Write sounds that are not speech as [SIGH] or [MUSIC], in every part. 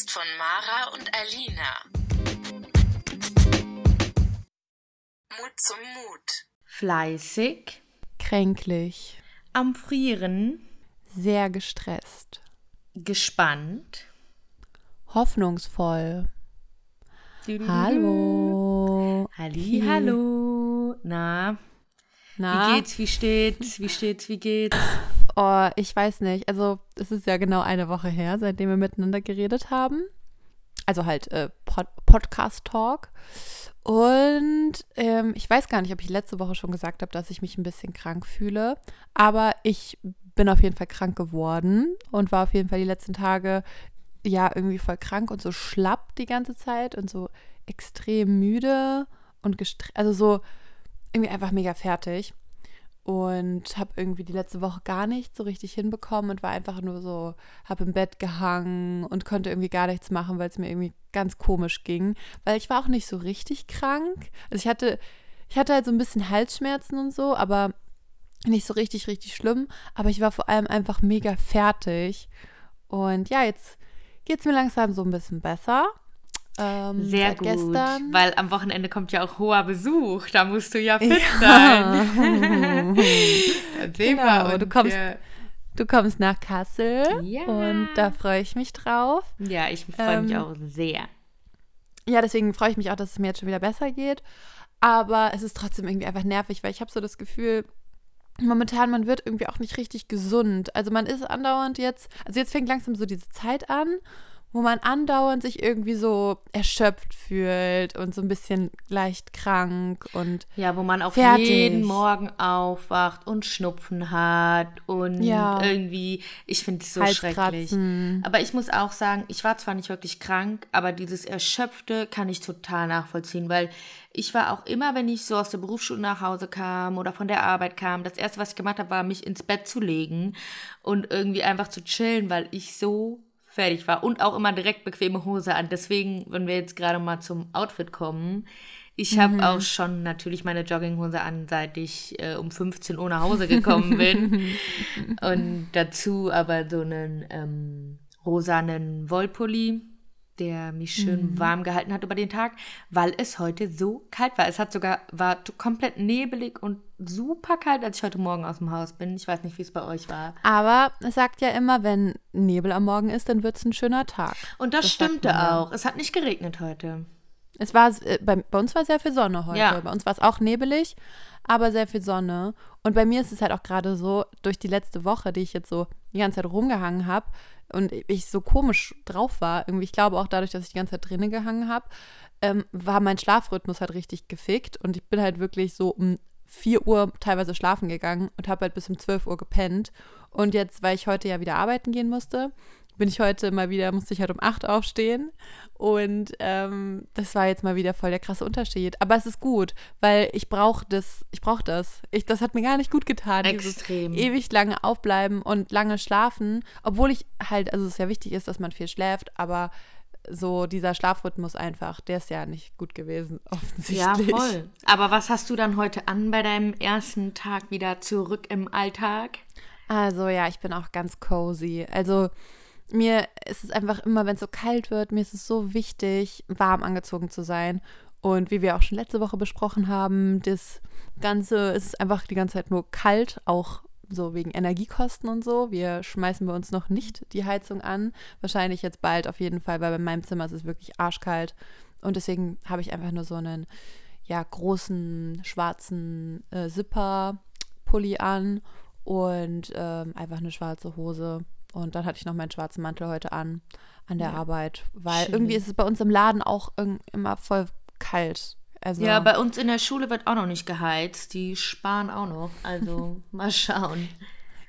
Podcast von Mara und Alina. Mut zum Mut. Fleißig, Kränklich. am Frieren, Sehr gestresst. gespannt. Hoffnungsvoll. Hallo. Halli, hallo. Na, Na? wie geht's, wie steht's, wie steht's, wie geht's? Oh, ich weiß nicht. Also, es ist ja genau eine Woche her, seitdem wir miteinander geredet haben. Also halt äh, Pod Podcast-Talk. Und ähm, ich weiß gar nicht, ob ich letzte Woche schon gesagt habe, dass ich mich ein bisschen krank fühle. Aber ich bin auf jeden Fall krank geworden und war auf jeden Fall die letzten Tage ja irgendwie voll krank und so schlapp die ganze Zeit und so extrem müde und gestresst. Also so irgendwie einfach mega fertig und habe irgendwie die letzte Woche gar nichts so richtig hinbekommen und war einfach nur so, habe im Bett gehangen und konnte irgendwie gar nichts machen, weil es mir irgendwie ganz komisch ging, weil ich war auch nicht so richtig krank. Also ich hatte, ich hatte halt so ein bisschen Halsschmerzen und so, aber nicht so richtig, richtig schlimm. Aber ich war vor allem einfach mega fertig. Und ja, jetzt geht es mir langsam so ein bisschen besser. Ähm, Sehr gut, Gestern. weil am Wochenende kommt ja auch hoher Besuch. Da musst du ja [LAUGHS] fit Ja. sein. [LAUGHS] Genau, du kommst- Du kommst nach Kassel Ja. und da freue ich mich drauf. Ja, ich freue mich Ähm, auch sehr. Ja, deswegen freue ich mich auch, dass es mir jetzt schon wieder besser geht. Aber es ist trotzdem irgendwie einfach nervig, weil ich habe so das Gefühl, momentan man wird irgendwie auch nicht richtig gesund. Also man ist andauernd jetzt, also jetzt fängt langsam so diese Zeit an, wo man andauernd sich irgendwie so erschöpft fühlt und so ein bisschen leicht krank und Ja, wo man auch Fertig. jeden Morgen aufwacht und Schnupfen hat und Ja. irgendwie, ich finde es so schrecklich. Aber ich muss auch sagen, ich war zwar nicht wirklich krank, aber dieses Erschöpfte kann ich total nachvollziehen, weil ich war auch immer, wenn ich so aus der Berufsschule nach Hause kam oder von der Arbeit kam, das erste, was ich gemacht habe, war, mich ins Bett zu legen und irgendwie einfach zu chillen, weil ich so fertig war und auch immer direkt bequeme Hose an. Deswegen, wenn wir jetzt gerade mal zum Outfit kommen, ich habe auch schon natürlich meine Jogginghose an, seit ich äh, um 15 Uhr nach Hause gekommen [LAUGHS] bin. Und dazu aber so einen ähm, rosanen Wollpulli, der mich schön warm gehalten hat über den Tag, weil es heute so kalt war. Es hat sogar, war komplett nebelig und super kalt, als ich heute Morgen aus dem Haus bin. Ich weiß nicht, wie es bei euch war. Aber es sagt ja immer, wenn Nebel am Morgen ist, dann wird es ein schöner Tag. Und das, Das stimmte auch. Es hat nicht geregnet heute. Es war, äh, bei, bei uns war sehr viel Sonne heute. Ja. Bei uns war es auch nebelig, aber sehr viel Sonne. Und bei mir ist es halt auch gerade so, durch die letzte Woche, die ich jetzt so die ganze Zeit rumgehangen habe und ich so komisch drauf war, irgendwie, ich glaube auch dadurch, dass ich die ganze Zeit drinnen gehangen habe, ähm, war mein Schlafrhythmus halt richtig gefickt und ich bin halt wirklich so um 4 Uhr teilweise schlafen gegangen und habe halt bis um 12 Uhr gepennt. Und jetzt, weil ich heute ja wieder arbeiten gehen musste, bin ich heute mal wieder, musste ich halt um 8 aufstehen. Und ähm, das war jetzt mal wieder voll der krasse Unterschied. Aber es ist gut, weil ich brauche das, ich brauche das. Ich, das hat mir gar nicht gut getan. Extrem. Ewig lange aufbleiben und lange schlafen. Obwohl ich halt, also es ja wichtig ist, dass man viel schläft, aber so dieser Schlafrhythmus einfach, der ist ja nicht gut gewesen, [LAUGHS] offensichtlich. Aber was hast du dann heute an bei deinem ersten Tag wieder zurück im Alltag? Also ja, ich bin auch ganz cozy. Also mir ist es einfach immer, wenn es so kalt wird, mir ist es so wichtig, warm angezogen zu sein. Und wie wir auch schon letzte Woche besprochen haben, das Ganze ist einfach die ganze Zeit nur kalt, auch so wegen Energiekosten und so. Wir schmeißen bei uns noch nicht die Heizung an. Wahrscheinlich jetzt bald auf jeden Fall, weil bei meinem Zimmer ist es wirklich arschkalt. Und deswegen habe ich einfach nur so einen ja, großen schwarzen äh, Zipper-Pulli an und ähm, einfach eine schwarze Hose. Und dann hatte ich noch meinen schwarzen Mantel heute an, an der Ja. Arbeit, weil Schön. irgendwie ist es bei uns im Laden auch immer voll kalt. Also, Ja, bei uns in der Schule wird auch noch nicht geheizt. Die sparen auch noch. Also [LAUGHS] mal schauen.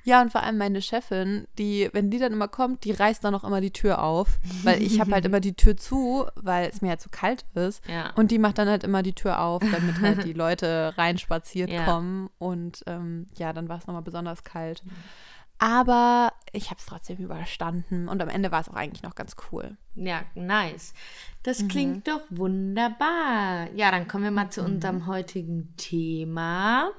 ja, und vor allem meine Chefin, die, wenn die dann immer kommt, die reißt dann auch immer die Tür auf, weil ich habe halt [LAUGHS] immer die Tür zu, weil es mir halt so kalt ist. Ja. Und die macht dann halt immer die Tür auf, damit halt die [LAUGHS] Leute reinspaziert Ja. kommen. Und ähm, ja, dann war es nochmal besonders kalt. Aber ich habe es trotzdem überstanden und am Ende war es auch eigentlich noch ganz cool. Ja, nice. Mhm. Das klingt doch wunderbar. Ja, dann kommen wir mal zu unserem heutigen Thema.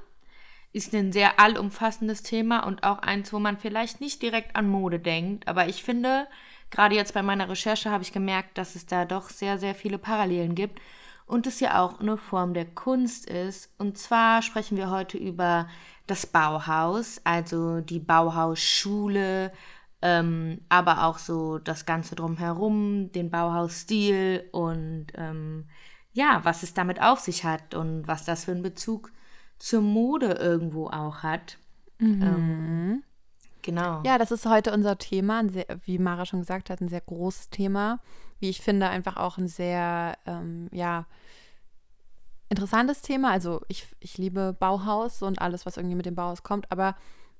Ist ein sehr allumfassendes Thema und auch eins, wo man vielleicht nicht direkt an Mode denkt, aber ich finde, gerade jetzt bei meiner Recherche habe ich gemerkt, dass es da doch sehr, sehr viele Parallelen gibt und es ja auch eine Form der Kunst ist. Und zwar sprechen wir heute über das Bauhaus, also die Bauhausschule, ähm, aber auch so das Ganze drumherum, den Bauhausstil und ähm, ja, was es damit auf sich hat und was das für einen Bezug zur Mode irgendwo auch hat. Mhm. Ähm, genau. Ja, das ist heute unser Thema, ein sehr, wie Mara schon gesagt hat, ein sehr großes Thema. Wie ich finde, einfach auch ein sehr, ähm, ja, interessantes Thema. Also ich, ich liebe Bauhaus und alles, was irgendwie mit dem Bauhaus kommt, aber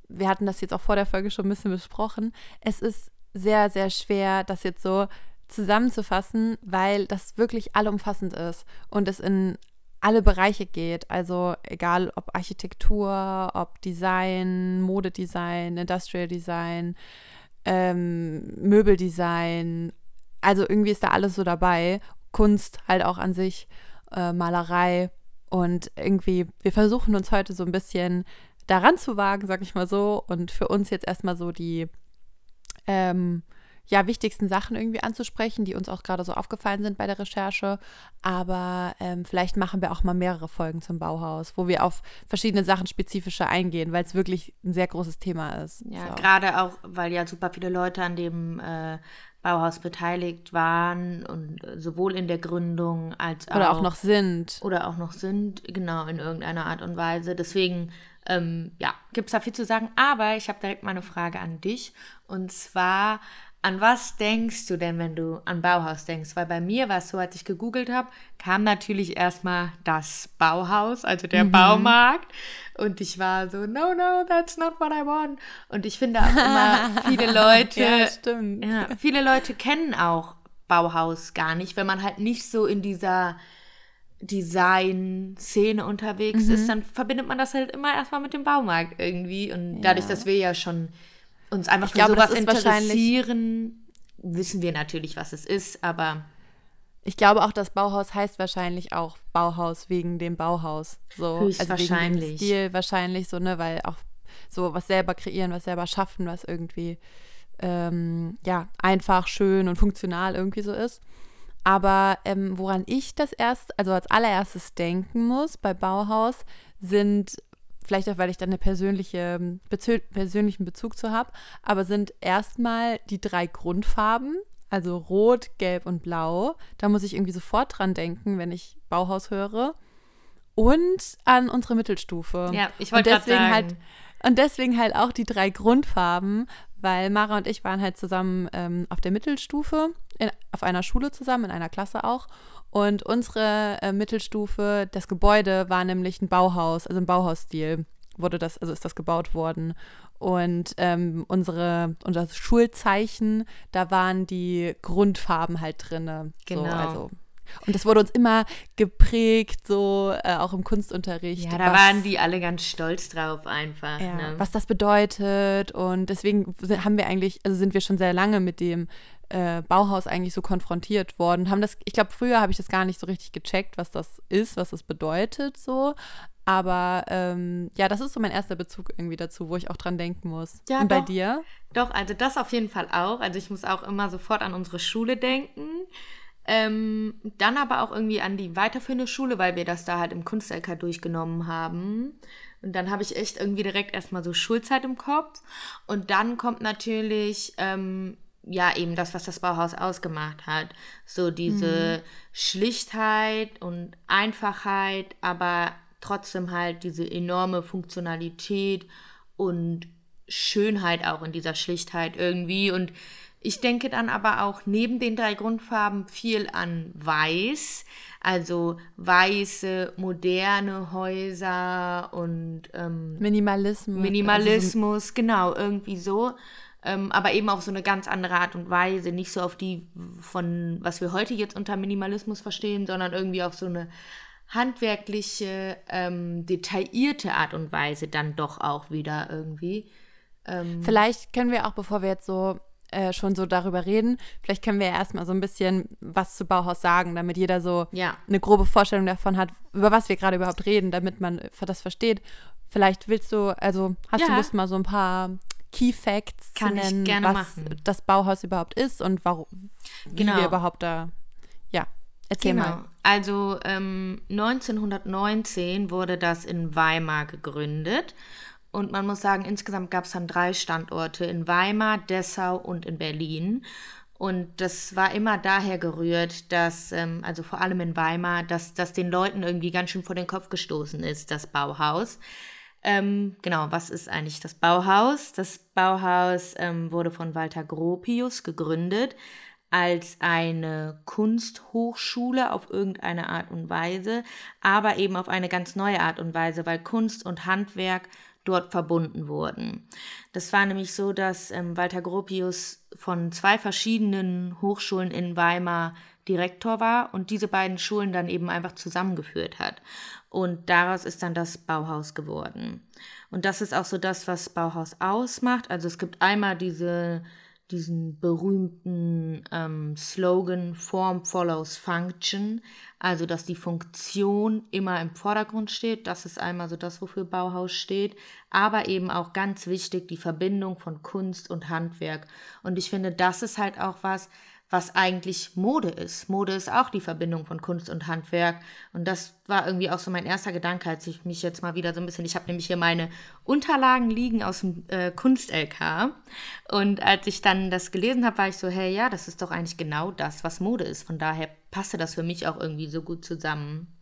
wir hatten das jetzt auch vor der Folge schon ein bisschen besprochen. Es ist sehr, sehr schwer, das jetzt so zusammenzufassen, weil das wirklich allumfassend ist und es in alle Bereiche geht. Also egal ob Architektur, ob Design, Modedesign, Industrial Design, ähm, Möbeldesign. Also irgendwie ist da alles so dabei. Kunst halt auch an sich, äh, Malerei. Und irgendwie, wir versuchen uns heute so ein bisschen daran zu wagen, sag ich mal so. Und für uns jetzt erstmal so die ähm, ja, wichtigsten Sachen irgendwie anzusprechen, die uns auch gerade so aufgefallen sind bei der Recherche. Aber ähm, vielleicht machen wir auch mal mehrere Folgen zum Bauhaus, wo wir auf verschiedene Sachen spezifischer eingehen, weil es wirklich ein sehr großes Thema ist. Ja, so. gerade auch, weil ja super viele Leute an dem äh, Bauhaus beteiligt waren und sowohl in der Gründung als auch. Oder auch noch sind. Oder auch noch sind, genau, in irgendeiner Art und Weise. Deswegen, ähm, ja, gibt es da viel zu sagen. Aber ich habe direkt mal eine Frage an dich. Und zwar, an was denkst du denn, wenn du an Bauhaus denkst? Weil bei mir war es so, als ich gegoogelt habe, kam natürlich erstmal das Bauhaus, also der Mhm. Baumarkt. Und ich war so, no, no, that's not what I want. Und ich finde auch immer, [LAUGHS] viele Leute, ja, stimmt. ja, viele Leute kennen auch Bauhaus gar nicht, wenn man halt nicht so in dieser Design-Szene unterwegs Mhm. ist, dann verbindet man das halt immer erstmal mit dem Baumarkt irgendwie. Und dadurch, Ja. dass wir ja schon uns einfach Ich für glaube, sowas interessieren, wissen wir natürlich, was es ist, aber Ich glaube auch, das Bauhaus heißt wahrscheinlich auch Bauhaus wegen dem Bauhaus. So, Also wegen dem Höchstwahrscheinlich. Stil wahrscheinlich so, ne, weil auch so was selber kreieren, was selber schaffen, was irgendwie ähm, ja einfach, schön und funktional irgendwie so ist. Aber ähm, woran ich das erst, also als allererstes denken muss bei Bauhaus, sind vielleicht auch, weil ich dann eine persönliche, bezö persönlichen Bezug zu habe, aber sind erstmal die drei Grundfarben, also Rot, Gelb und Blau. Da muss ich irgendwie sofort dran denken, wenn ich Bauhaus höre. Und an unsere Mittelstufe. ja, ich Und wollte gerade deswegen sagen, halt und deswegen halt auch die drei Grundfarben, weil Mara und ich waren halt zusammen ähm, auf der Mittelstufe, in, auf einer Schule zusammen, in einer Klasse auch. Und unsere äh, Mittelstufe, das Gebäude war nämlich ein Bauhaus, also im Bauhausstil wurde das, also ist das gebaut worden. Und ähm, unsere, unser Schulzeichen, da waren die Grundfarben halt drinne. Genau. So, also. Und das wurde uns immer geprägt, so äh, auch im Kunstunterricht. ja, da was- waren die alle ganz stolz drauf einfach. ja, ne? was das bedeutet. Und deswegen haben wir eigentlich, also sind wir schon sehr lange mit dem äh, Bauhaus eigentlich so konfrontiert worden. Haben das, ich glaube, früher habe ich das gar nicht so richtig gecheckt, was das ist, was das bedeutet, so. Aber ähm, ja, das ist so mein erster Bezug irgendwie dazu, wo ich auch dran denken muss. Ja, Und bei doch. dir? Doch, also das auf jeden Fall auch. Also ich muss auch immer sofort an unsere Schule denken. Ähm, dann aber auch irgendwie an die weiterführende Schule, weil wir das da halt im Kunst-LK durchgenommen haben. Und dann habe ich echt irgendwie direkt erstmal so Schulzeit im Kopf. Und dann kommt natürlich, ähm, ja, eben das, was das Bauhaus ausgemacht hat. So diese Schlichtheit und Einfachheit, aber trotzdem halt diese enorme Funktionalität und Schönheit auch in dieser Schlichtheit irgendwie. Und ich denke dann aber auch neben den drei Grundfarben viel an Weiß, also weiße, moderne Häuser und ähm, Minimalismus. Minimalismus, genau, irgendwie so. Ähm, aber eben auf so eine ganz andere Art und Weise, nicht so auf die von, was wir heute jetzt unter Minimalismus verstehen, sondern irgendwie auf so eine handwerkliche, ähm, detaillierte Art und Weise dann doch auch wieder irgendwie. Ähm, Vielleicht können wir auch, bevor wir jetzt so äh, schon so darüber reden, vielleicht können wir ja erstmal so ein bisschen was zu Bauhaus sagen, damit jeder so ja, eine grobe Vorstellung davon hat, über was wir gerade überhaupt reden, damit man das versteht. Vielleicht willst du, also hast du Ja. Lust, mal so ein paar Key Facts Kann nennen, was machen. das Bauhaus überhaupt ist und warum, wie Genau. wir überhaupt da. Ja, erzähl mal. Also ähm, 1919 wurde das in Weimar gegründet. Und man muss sagen, insgesamt gab es dann drei Standorte in Weimar, Dessau und in Berlin. Und das war immer daher gerührt, dass, ähm, also vor allem in Weimar, dass das den Leuten irgendwie ganz schön vor den Kopf gestoßen ist, das Bauhaus. Ähm, genau, was ist eigentlich das Bauhaus? Das Bauhaus ähm, wurde von Walter Gropius gegründet als eine Kunsthochschule auf irgendeine Art und Weise, aber eben auf eine ganz neue Art und Weise, weil Kunst und Handwerk dort verbunden wurden. Das war nämlich so, dass ähm, Walter Gropius von zwei verschiedenen Hochschulen in Weimar Direktor war und diese beiden Schulen dann eben einfach zusammengeführt hat. Und daraus ist dann das Bauhaus geworden. Und das ist auch so das, was Bauhaus ausmacht. Also es gibt einmal diese, diesen berühmten ähm, Slogan Form follows Function, also dass die Funktion immer im Vordergrund steht. Das ist einmal so das, wofür Bauhaus steht, aber eben auch ganz wichtig die Verbindung von Kunst und Handwerk. Und ich finde, das ist halt auch was, was eigentlich Mode ist. Mode ist auch die Verbindung von Kunst und Handwerk. Und das war irgendwie auch so mein erster Gedanke, als ich mich jetzt mal wieder so ein bisschen, ich habe nämlich hier meine Unterlagen liegen aus dem äh, Kunst-LK. Und als ich dann das gelesen habe, war ich so, hey, ja, das ist doch eigentlich genau das, was Mode ist. Von daher passte das für mich auch irgendwie so gut zusammen.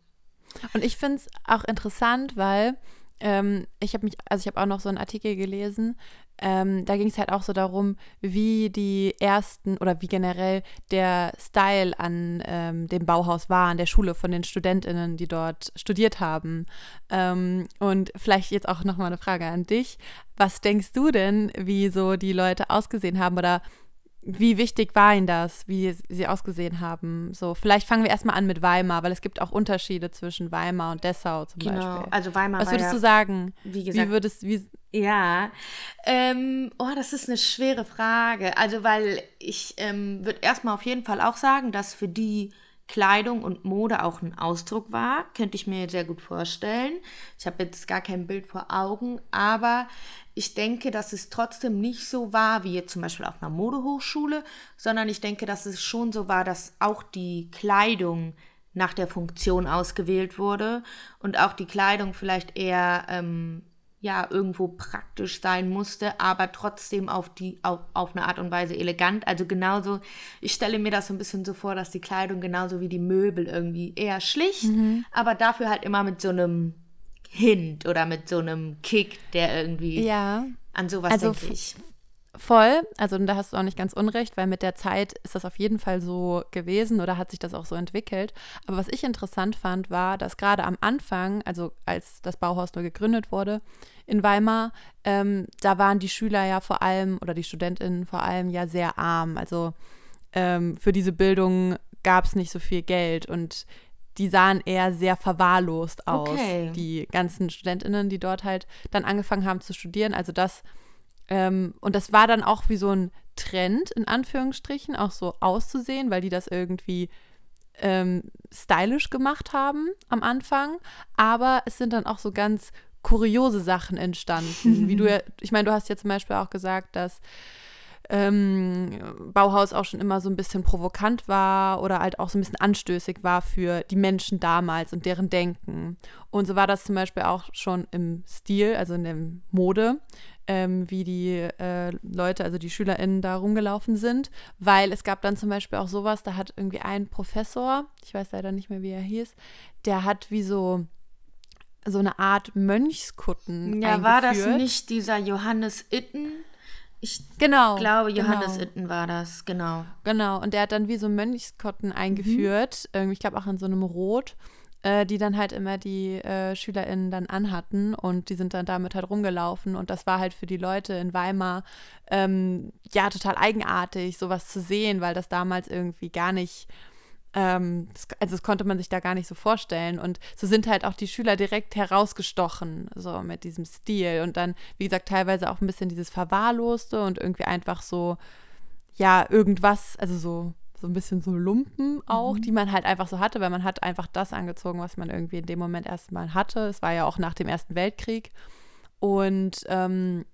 Und ich finde es auch interessant, weil ähm, ich habe mich, also ich habe auch noch so einen Artikel gelesen, ähm, da ging es halt auch so darum, wie die ersten oder wie generell der Style an ähm, dem Bauhaus war, an der Schule von den StudentInnen, die dort studiert haben. Ähm, und vielleicht jetzt auch nochmal eine Frage an dich. Was denkst du denn, wie so die Leute ausgesehen haben oder wie wichtig war Ihnen das, wie sie ausgesehen haben? So, vielleicht fangen wir erstmal an mit Weimar, weil es gibt auch Unterschiede zwischen Weimar und Dessau zum Genau, Beispiel. also Weimar Was würdest ja, du sagen? wie gesagt, wie würdest wie Ja, ähm, oh, das ist eine schwere Frage. Also, weil ich ähm, würde erstmal auf jeden Fall auch sagen, dass für die Kleidung und Mode auch ein Ausdruck war. Könnte ich mir sehr gut vorstellen. Ich habe jetzt gar kein Bild vor Augen, aber ich denke, dass es trotzdem nicht so war wie jetzt zum Beispiel auf einer Modehochschule, sondern ich denke, dass es schon so war, dass auch die Kleidung nach der Funktion ausgewählt wurde und auch die Kleidung vielleicht eher ähm, ja irgendwo praktisch sein musste, aber trotzdem auf die auf, auf eine Art und Weise elegant. Also genauso, ich stelle mir das so ein bisschen so vor, dass die Kleidung genauso wie die Möbel irgendwie eher schlicht, aber dafür halt immer mit so einem Hint oder mit so einem Kick, der irgendwie Ja, an sowas Also denke ich. Voll. Also da hast du auch nicht ganz unrecht, weil mit der Zeit ist das auf jeden Fall so gewesen oder hat sich das auch so entwickelt. Aber was ich interessant fand, war, dass gerade am Anfang, also als das Bauhaus nur gegründet wurde in Weimar, ähm, da waren die Schüler ja vor allem oder die StudentInnen vor allem ja sehr arm. Also ähm, für diese Bildung gab es nicht so viel Geld und die sahen eher sehr verwahrlost aus, Okay. die ganzen StudentInnen, die dort halt dann angefangen haben zu studieren. Also das, ähm, und das war dann auch wie so ein Trend, in Anführungsstrichen, auch so auszusehen, weil die das irgendwie ähm, stylisch gemacht haben am Anfang. Aber es sind dann auch so ganz kuriose Sachen entstanden. wie du ja, [LAUGHS] ich meine, du hast ja zum Beispiel auch gesagt, dass ähm, Bauhaus auch schon immer so ein bisschen provokant war oder halt auch so ein bisschen anstößig war für die Menschen damals und deren Denken. Und so war das zum Beispiel auch schon im Stil, also in der Mode, ähm, wie die äh, Leute, also die SchülerInnen da rumgelaufen sind, weil es gab dann zum Beispiel auch sowas, da hat irgendwie ein Professor, ich weiß leider nicht mehr, wie er hieß, der hat wie so so eine Art Mönchskutten Ja, war das eingeführt. nicht dieser Johannes Itten? Ich Genau. glaube, Johannes genau. Itten war das, genau. Genau, und der hat dann wie so Mönchskotten eingeführt, irgendwie, ich glaube auch in so einem Rot, äh, die dann halt immer die äh, SchülerInnen dann anhatten und die sind dann damit halt rumgelaufen und das war halt für die Leute in Weimar ähm, ja total eigenartig, sowas zu sehen, weil das damals irgendwie gar nicht ähm, das, also das konnte man sich da gar nicht so vorstellen. Und so sind halt auch die Schüler direkt herausgestochen, so mit diesem Stil. Und dann, wie gesagt, teilweise auch ein bisschen dieses Verwahrloste und irgendwie einfach so, ja, irgendwas, also so, so ein bisschen so Lumpen auch, die man halt einfach so hatte, weil man hat einfach das angezogen, was man irgendwie in dem Moment erstmal hatte. Es war ja auch nach dem Ersten Weltkrieg. Und ähm,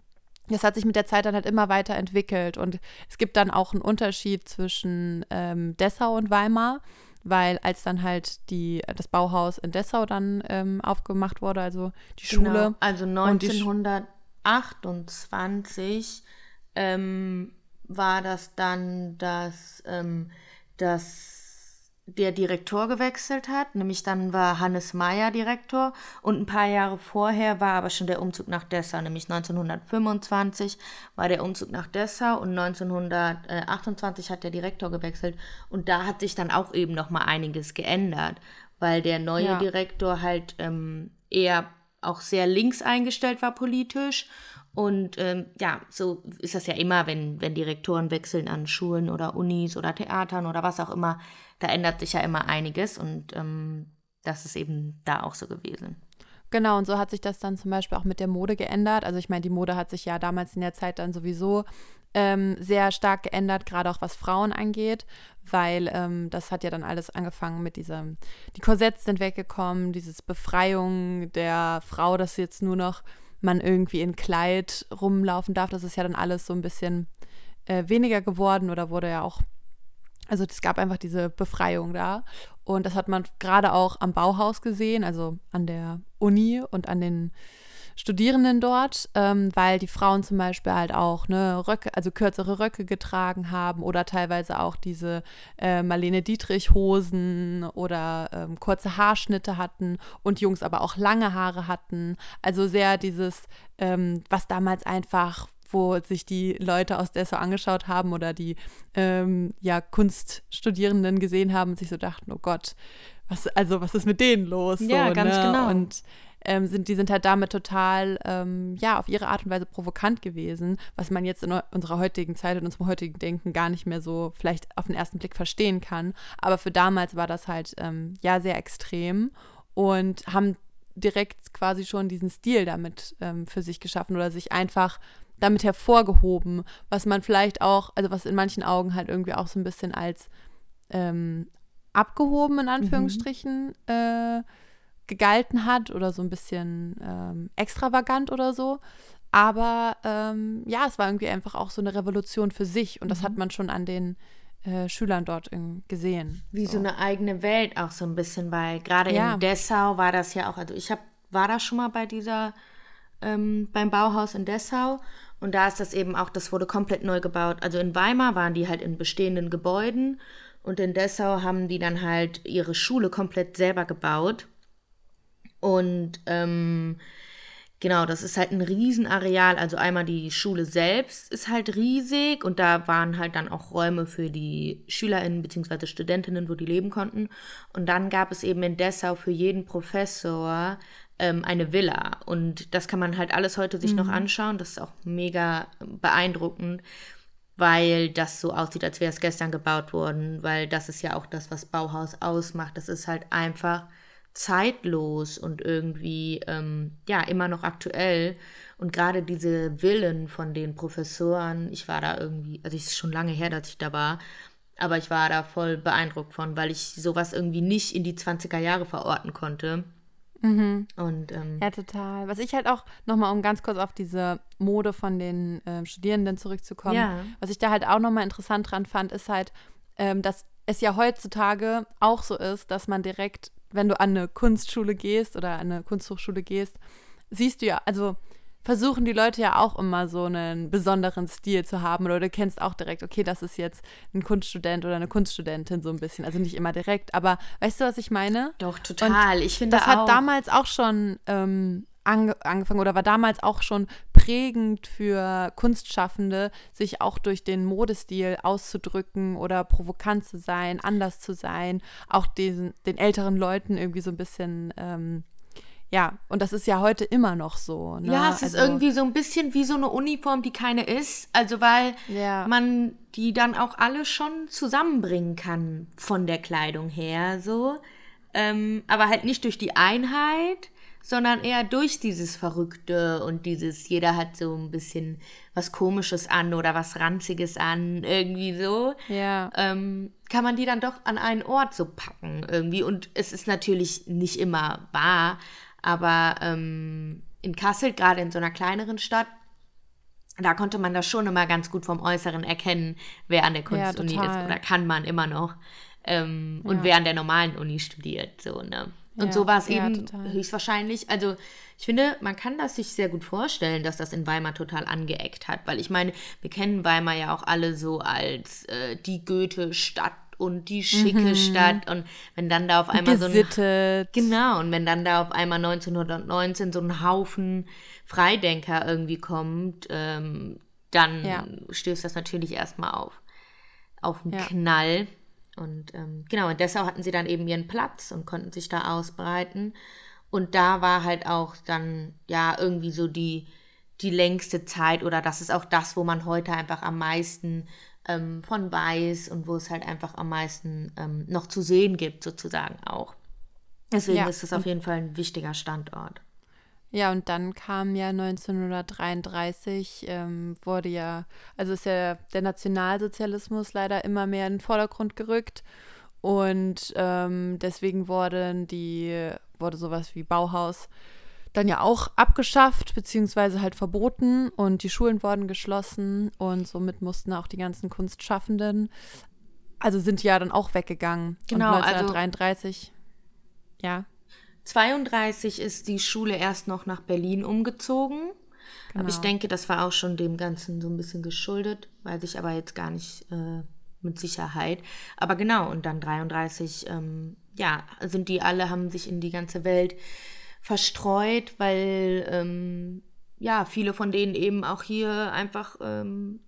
das hat sich mit der Zeit dann halt immer weiter entwickelt. Und es gibt dann auch einen Unterschied zwischen ähm, Dessau und Weimar, weil als dann halt die, das Bauhaus in Dessau dann ähm, aufgemacht wurde, also die Genau, Schule. Also und die Sch- 1928 ähm, war das dann, dass, ähm, dass der Direktor gewechselt hat. Nämlich dann war Hannes Meyer Direktor und ein paar Jahre vorher war aber schon der Umzug nach Dessau. Nämlich 1925 war der Umzug nach Dessau und 1928 hat der Direktor gewechselt. Und da hat sich dann auch eben noch mal einiges geändert, weil der neue Ja. Direktor halt ähm, eher auch sehr links eingestellt war politisch. Und ähm, ja, so ist das ja immer, wenn, wenn Direktoren wechseln an Schulen oder Unis oder Theatern oder was auch immer. Da ändert sich ja immer einiges und ähm, das ist eben da auch so gewesen. Genau, und so hat sich das dann zum Beispiel auch mit der Mode geändert. Also ich meine, die Mode hat sich ja damals in der Zeit dann sowieso ähm, sehr stark geändert, gerade auch was Frauen angeht, weil ähm, das hat ja dann alles angefangen mit diesem, die Korsetts sind weggekommen, dieses Befreiung der Frau, dass jetzt nur noch man irgendwie in Kleid rumlaufen darf. Das ist ja dann alles so ein bisschen äh, weniger geworden oder wurde ja auch also es gab einfach diese Befreiung da. Und das hat man gerade auch am Bauhaus gesehen, also an der Uni und an den Studierenden dort, ähm, weil die Frauen zum Beispiel halt auch ne, Röcke, also kürzere Röcke getragen haben oder teilweise auch diese äh, Marlene Dietrich-Hosen oder ähm, kurze Haarschnitte hatten und Jungs aber auch lange Haare hatten. Also sehr dieses, ähm, was damals einfach wo sich die Leute aus Dessau angeschaut haben oder die ähm, ja, Kunststudierenden gesehen haben und sich so dachten, oh Gott, was, also was ist mit denen los? Ja, so, ganz ne? genau. Und ähm, sind, die sind halt damit total, ähm, ja, auf ihre Art und Weise provokant gewesen, was man jetzt in unserer heutigen Zeit, in unserem heutigen Denken gar nicht mehr so vielleicht auf den ersten Blick verstehen kann. Aber für damals war das halt, ähm, ja, sehr extrem und haben direkt quasi schon diesen Stil damit ähm, für sich geschaffen oder sich einfach damit hervorgehoben, was man vielleicht auch, also was in manchen Augen halt irgendwie auch so ein bisschen als ähm, abgehoben in Anführungsstrichen äh, gegalten hat oder so ein bisschen ähm, extravagant oder so. Aber ähm, ja, es war irgendwie einfach auch so eine Revolution für sich und das hat man schon an den äh, Schülern dort gesehen. Wie so. eine eigene Welt auch so ein bisschen, weil gerade Ja. in Dessau war das ja auch, also ich hab, war da schon mal bei dieser, ähm, beim Bauhaus in Dessau und da ist das eben auch, das wurde komplett neu gebaut. Also in Weimar waren die halt in bestehenden Gebäuden und in Dessau haben die dann halt ihre Schule komplett selber gebaut. Und ähm, genau, das ist halt ein Riesenareal. Also einmal die Schule selbst ist halt riesig und da waren halt dann auch Räume für die SchülerInnen bzw. Studentinnen, wo die leben konnten. Und dann gab es eben in Dessau für jeden Professor ähm, eine Villa. Und das kann man halt alles heute sich noch anschauen. Das ist auch mega beeindruckend weil das so aussieht, als wäre es gestern gebaut worden, weil das ist ja auch das, was Bauhaus ausmacht. Das ist halt einfach zeitlos und irgendwie ähm, ja immer noch aktuell. Und gerade diese Villen von den Professoren, ich war da irgendwie, also es ist schon lange her, dass ich da war, aber ich war da voll beeindruckt von, weil ich sowas irgendwie nicht in die 20er Jahre verorten konnte. Und ähm, Ja, total. Was ich halt auch nochmal, um ganz kurz auf diese Mode von den ähm, Studierenden zurückzukommen, Ja. was ich da halt auch nochmal interessant dran fand, ist halt, ähm, dass es ja heutzutage auch so ist, dass man direkt, wenn du an eine Kunstschule gehst oder an eine Kunsthochschule gehst, siehst du ja, also versuchen die Leute ja auch immer so einen besonderen Stil zu haben oder du kennst auch direkt, okay, das ist jetzt ein Kunststudent oder eine Kunststudentin so ein bisschen, also nicht immer direkt, aber weißt du, was ich meine? doch, total. ich finde Das auch, hat damals auch schon ähm, ange angefangen oder war damals auch schon prägend für Kunstschaffende, sich auch durch den Modestil auszudrücken oder provokant zu sein, anders zu sein, auch den, den älteren Leuten irgendwie so ein bisschen, ähm, ja, und das ist ja heute immer noch so. Ne? Ja, es ist Also- irgendwie so ein bisschen wie so eine Uniform, die keine ist. Also weil Ja. man die dann auch alle schon zusammenbringen kann von der Kleidung her, so. Ähm, aber halt nicht durch die Einheit, sondern eher durch dieses Verrückte und dieses, jeder hat so ein bisschen was Komisches an oder was Ranziges an, irgendwie so Ja. ähm, kann man die dann doch an einen Ort so packen irgendwie. Und es ist natürlich nicht immer wahr, aber ähm, in Kassel, gerade in so einer kleineren Stadt, da konnte man das schon immer ganz gut vom Äußeren erkennen, wer an der Kunstuni Ja, ist oder kann man immer noch. Ähm, Und Ja. wer an der normalen Uni studiert. So, ne? Und Ja, so war es ja, eben total. höchstwahrscheinlich. Also ich finde, man kann das sich sehr gut vorstellen, dass das in Weimar total angeeckt hat. Weil ich meine, wir kennen Weimar ja auch alle so als äh, die Goethe-Stadt und die schicke Stadt. Und wenn dann da auf einmal so ein Gesittet. Genau, und wenn dann da auf einmal 1919 so ein Haufen Freidenker irgendwie kommt, ähm, dann Ja. stößt das natürlich erstmal auf, auf einen Ja. Knall. Und ähm, genau, in Dessau hatten sie dann eben ihren Platz und konnten sich da ausbreiten. Und da war halt auch dann, ja, irgendwie so die, die längste Zeit oder das ist auch das, wo man heute einfach am meisten ähm, von weiß und wo es halt einfach am meisten ähm, noch zu sehen gibt, sozusagen auch. Deswegen Ja. ist es auf jeden Fall ein wichtiger Standort. Ja, und dann kam ja 1933, ähm, wurde ja, also ist ja der Nationalsozialismus leider immer mehr in den Vordergrund gerückt. Und ähm, deswegen wurden die, wurde sowas wie Bauhaus dann ja auch abgeschafft, beziehungsweise halt verboten und die Schulen wurden geschlossen und somit mussten auch die ganzen Kunstschaffenden, also sind ja dann auch weggegangen. Genau, und also- 1933, ja, 32 ist die Schule erst noch nach Berlin umgezogen. Aber ich Genau. denke, das war auch schon dem Ganzen so ein bisschen geschuldet, weiß ich aber jetzt gar nicht äh, mit Sicherheit. Aber genau, und dann 33, ähm, ja, sind die alle, haben sich in die ganze Welt verstreut, weil ähm, ja, viele von denen eben auch hier einfach ähm,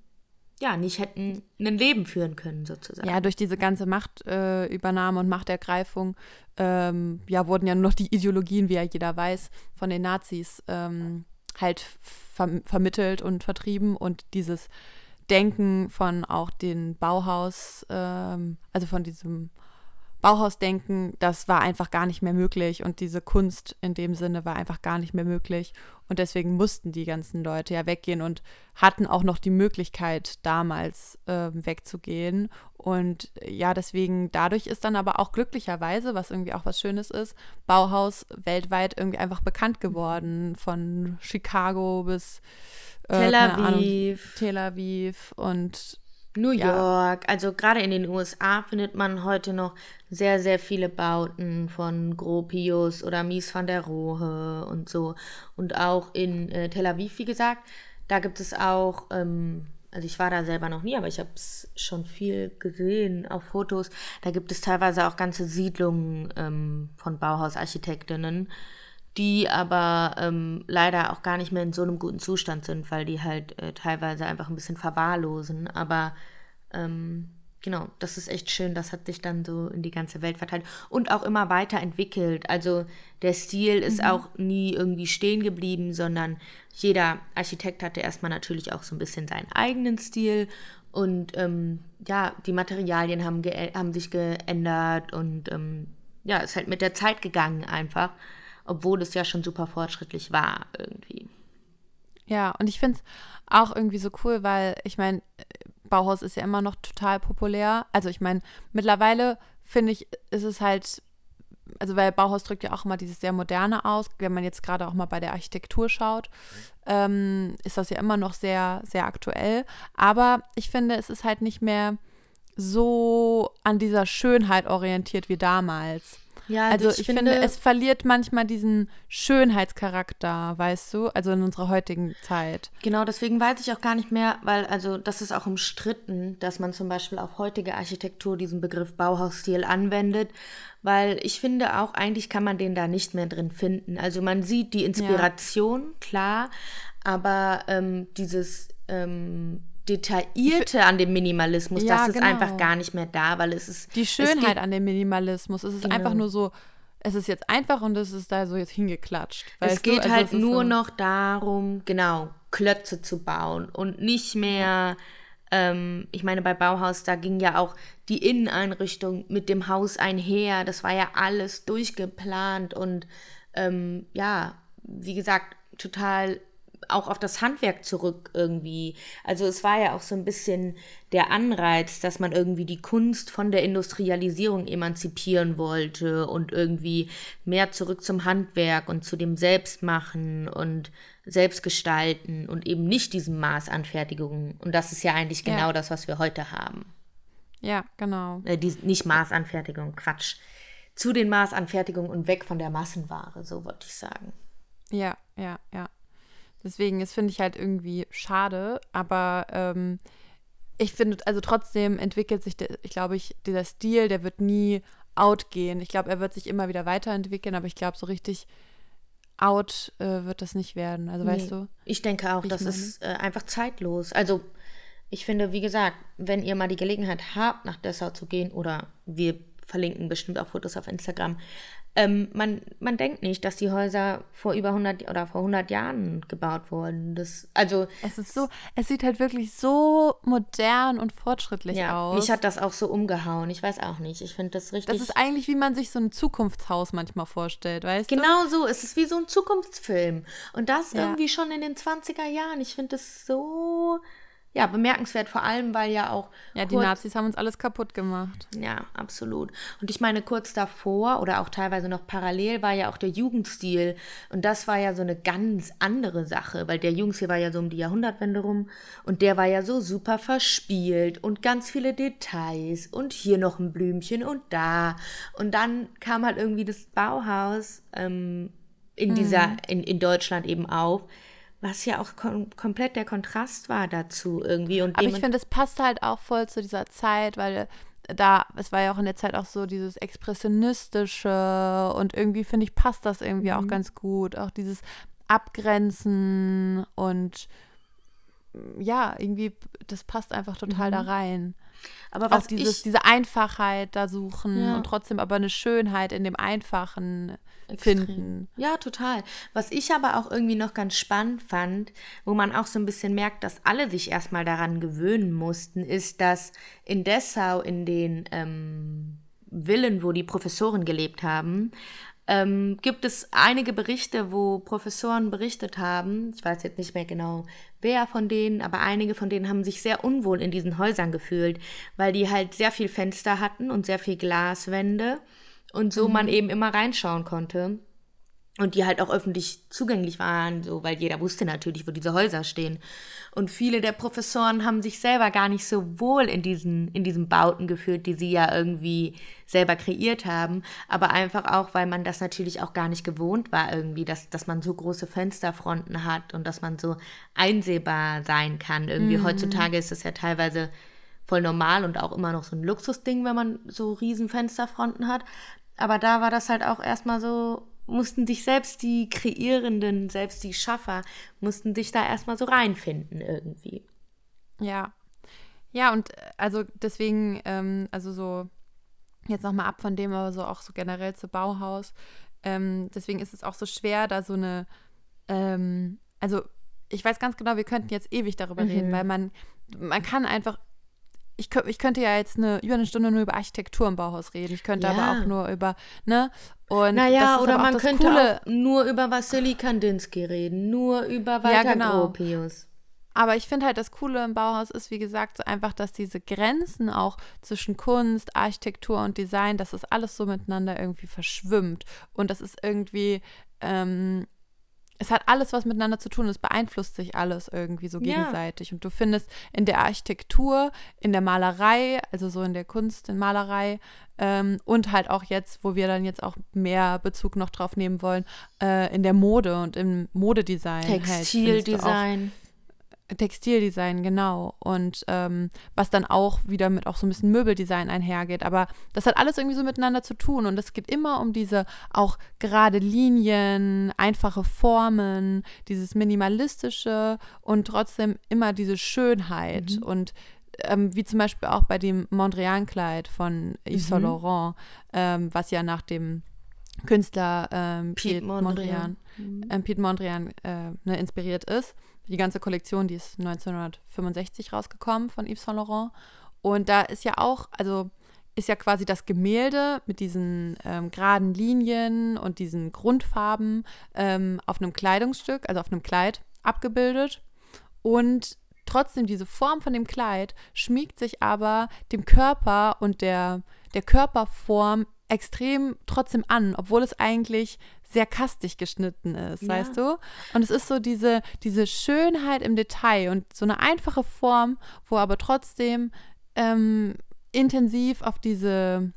ja, nicht hätten ein Leben führen können, sozusagen. Ja, durch diese ganze Machtübernahme äh, und Machtergreifung ähm, ja, wurden ja nur noch die Ideologien, wie ja jeder weiß, von den Nazis ähm, halt ver vermittelt und vertrieben und dieses Denken von auch den Bauhaus, ähm, also von diesem Bauhausdenken, das war einfach gar nicht mehr möglich und diese Kunst in dem Sinne war einfach gar nicht mehr möglich. Und deswegen mussten die ganzen Leute ja weggehen und hatten auch noch die Möglichkeit damals ähm, wegzugehen. Und ja deswegen dadurch ist dann aber auch glücklicherweise, was irgendwie auch was Schönes ist, Bauhaus weltweit irgendwie einfach bekannt geworden. Von Chicago bis äh, Tel keine Ahnung, Aviv. Tel Aviv und New Ja. York, also gerade in den USA findet man heute noch sehr, sehr viele Bauten von Gropius oder Mies van der Rohe und so. Und auch in äh, Tel Aviv, wie gesagt, da gibt es auch, ähm, also ich war da selber noch nie, aber ich habe es schon viel gesehen auf Fotos. Da gibt es teilweise auch ganze Siedlungen ähm, von Bauhausarchitektinnen, die aber ähm, leider auch gar nicht mehr in so einem guten Zustand sind, weil die halt äh, teilweise einfach ein bisschen verwahrlosen. Aber ähm, genau, das ist echt schön. Das hat sich dann so in die ganze Welt verteilt und auch immer weiterentwickelt. Also der Stil ist auch nie irgendwie stehen geblieben, sondern jeder Architekt hatte erstmal natürlich auch so ein bisschen seinen eigenen Stil. Und ähm, ja, die Materialien haben, ge haben sich geändert und ähm, ja, ist halt mit der Zeit gegangen einfach, obwohl es ja schon super fortschrittlich war irgendwie. Ja, und ich finde es auch irgendwie so cool, weil ich meine, Bauhaus ist ja immer noch total populär. Also ich meine, mittlerweile finde ich, ist es halt, also weil Bauhaus drückt ja auch immer dieses sehr moderne aus, wenn man jetzt gerade auch mal bei der Architektur schaut, ähm, ist das ja immer noch sehr, sehr aktuell. Aber ich finde, es ist halt nicht mehr so an dieser Schönheit orientiert wie damals. Ja, Also ich, finde, es verliert manchmal diesen Schönheitscharakter, weißt du, also in unserer heutigen Zeit. Genau, deswegen weiß ich auch gar nicht mehr, weil also das ist auch umstritten, dass man zum Beispiel auf heutige Architektur diesen Begriff Bauhausstil anwendet, weil ich finde auch, eigentlich kann man den da nicht mehr drin finden. Also man sieht die Inspiration, klar, aber ähm, dieses ähm, Detaillierte an dem Minimalismus, Ja, das ist genau. einfach gar nicht mehr da, weil es ist Die Schönheit an dem Minimalismus, es ist Genau. einfach nur so, es ist jetzt einfach und es ist da so jetzt hingeklatscht. Es geht Also halt es nur so, noch darum, genau, Klötze zu bauen und nicht mehr, ähm, ich meine, bei Bauhaus, da ging ja auch die Inneneinrichtung mit dem Haus einher. Das war ja alles durchgeplant und ähm, ja, wie gesagt, total auch auf das Handwerk zurück irgendwie. Also es war ja auch so ein bisschen der Anreiz, dass man irgendwie die Kunst von der Industrialisierung emanzipieren wollte und irgendwie mehr zurück zum Handwerk und zu dem Selbstmachen und Selbstgestalten und eben nicht diesem Maßanfertigung. Und das ist ja eigentlich genau Ja. das, was wir heute haben. Ja, genau. Äh, die, nicht Maßanfertigung, Quatsch. Zu den Maßanfertigungen und weg von der Massenware, so wollte ich sagen. Ja, ja, ja. Deswegen, das finde ich halt irgendwie schade, aber ähm, ich finde, also trotzdem entwickelt sich, der, ich glaube, ich, dieser Stil, der wird nie out gehen. Ich glaube, er wird sich immer wieder weiterentwickeln, aber ich glaube, so richtig out äh, wird das nicht werden. Also weißt Nee. du? Ich denke auch, das ist äh, einfach zeitlos. Also ich finde, wie gesagt, wenn ihr mal die Gelegenheit habt, nach Dessau zu gehen, oder wir verlinken bestimmt auch Fotos auf Instagram, ähm, man, man denkt nicht, dass die Häuser vor über 100 oder vor 100 Jahren gebaut wurden. Das, also Es ist so, es sieht halt wirklich so modern und fortschrittlich ja, aus. mich hat das auch so umgehauen. Ich weiß auch nicht. Ich finde das richtig. das ist eigentlich, wie man sich so ein Zukunftshaus manchmal vorstellt, weißt du? Genau so, es ist wie so ein Zukunftsfilm. Und das Ja. irgendwie schon in den 20er Jahren. Ich finde das so, ja, bemerkenswert, vor allem, weil ja auch. Ja, die Nazis haben uns alles kaputt gemacht. Ja, absolut. Und ich meine, kurz davor oder auch teilweise noch parallel war ja auch der Jugendstil. Und das war ja so eine ganz andere Sache, weil der Jugendstil war ja so um die Jahrhundertwende rum. Und der war ja so super verspielt und ganz viele Details und hier noch ein Blümchen und da. Und dann kam halt irgendwie das Bauhaus ähm, in dieser, in, in Deutschland eben auf. Was ja auch kom komplett der Kontrast war dazu irgendwie. Und Aber ich finde, es passt halt auch voll zu dieser Zeit, weil da, es war ja auch in der Zeit auch so dieses Expressionistische und irgendwie, finde ich, passt das irgendwie Mhm. auch ganz gut. Auch dieses Abgrenzen und ja, irgendwie, das passt einfach total da rein. Aber Auch was dieses, ich, diese Einfachheit da suchen Ja. und trotzdem aber eine Schönheit in dem Einfachen Extrem. finden. Ja, total. Was ich aber auch irgendwie noch ganz spannend fand, wo man auch so ein bisschen merkt, dass alle sich erstmal daran gewöhnen mussten, ist, dass in Dessau, in den ähm, Villen, wo die Professoren gelebt haben, ähm, gibt es einige Berichte, wo Professoren berichtet haben, ich weiß jetzt nicht mehr genau, wer von denen, aber einige von denen haben sich sehr unwohl in diesen Häusern gefühlt, weil die halt sehr viel Fenster hatten und sehr viel Glaswände und so man eben immer reinschauen konnte. Und die halt auch öffentlich zugänglich waren, so, weil jeder wusste natürlich, wo diese Häuser stehen. Und viele der Professoren haben sich selber gar nicht so wohl in diesen, in diesen Bauten gefühlt, die sie ja irgendwie selber kreiert haben. Aber einfach auch, weil man das natürlich auch gar nicht gewohnt war, irgendwie, dass, dass man so große Fensterfronten hat und dass man so einsehbar sein kann. Irgendwie heutzutage ist es ja teilweise voll normal und auch immer noch so ein Luxusding, wenn man so riesen Fensterfronten hat. Aber da war das halt auch erstmal so, mussten sich selbst die Kreierenden, selbst die Schaffer, mussten sich da erstmal so reinfinden irgendwie. Ja. Ja, und äh, also deswegen, ähm, also so, jetzt nochmal ab von dem, aber so auch so generell zu Bauhaus. Ähm, deswegen ist es auch so schwer, da so eine, ähm, also ich weiß ganz genau, wir könnten jetzt ewig darüber Mhm. reden, weil man, man kann einfach, ich, ich könnte ja jetzt eine, über eine Stunde nur über Architektur im Bauhaus reden. Ich könnte Ja. aber auch nur über, ne? Und Naja, oder man könnte Coole, auch nur über Wassily Kandinsky reden, nur über Walter genau. Gropius. Aber ich finde halt, das Coole im Bauhaus ist, wie gesagt, so einfach, dass diese Grenzen auch zwischen Kunst, Architektur und Design, dass das alles so miteinander irgendwie verschwimmt. Und das ist irgendwie, ähm, es hat alles was miteinander zu tun, es beeinflusst sich alles irgendwie so Ja. gegenseitig. Und du findest in der Architektur, in der Malerei, also so in der Kunst, in Malerei ähm, und halt auch jetzt, wo wir dann jetzt auch mehr Bezug noch drauf nehmen wollen, äh, in der Mode und im Modedesign. halt, du auch Textildesign. Genau. Und ähm, was dann auch wieder mit auch so ein bisschen Möbeldesign einhergeht. Aber das hat alles irgendwie so miteinander zu tun. Und es geht immer um diese auch gerade Linien, einfache Formen, dieses Minimalistische und trotzdem immer diese Schönheit. Und ähm, wie zum Beispiel auch bei dem Mondrian-Kleid von Yves Saint Laurent, ähm, was ja nach dem Künstler ähm, Piet Piet Mondrian. Mondrian, ähm, Piet Mondrian äh, ne, inspiriert ist. Die ganze Kollektion, die ist 1965 rausgekommen von Yves Saint Laurent. Und da ist ja auch, also ist ja quasi das Gemälde mit diesen ähm, geraden Linien und diesen Grundfarben ähm, auf einem Kleidungsstück, also auf einem Kleid, abgebildet und trotzdem diese Form von dem Kleid schmiegt sich aber dem Körper und der, der Körperform extrem trotzdem an, obwohl es eigentlich sehr kastig geschnitten ist, ja. weißt du? Und es ist so diese, diese Schönheit im Detail und so eine einfache Form, wo aber trotzdem ähm, intensiv auf diese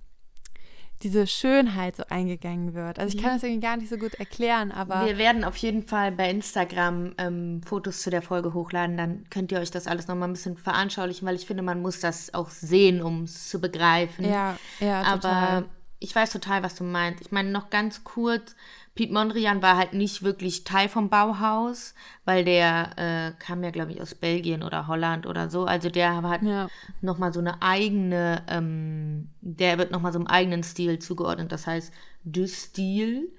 diese Schönheit so eingegangen wird. Also ich kann das irgendwie gar nicht so gut erklären, aber. Wir werden auf jeden Fall bei Instagram ähm, Fotos zu der Folge hochladen, dann könnt ihr euch das alles nochmal ein bisschen veranschaulichen, weil ich finde, man muss das auch sehen, um es zu begreifen. Ja, ja, total. Aber ich weiß total, was du meinst. Ich meine, noch ganz kurz, Piet Mondrian war halt nicht wirklich Teil vom Bauhaus, weil der äh, kam ja, glaube ich, aus Belgien oder Holland oder so. Also der hat ja. nochmal so eine eigene, ähm, der wird nochmal so einem eigenen Stil zugeordnet. Das heißt, du Stil.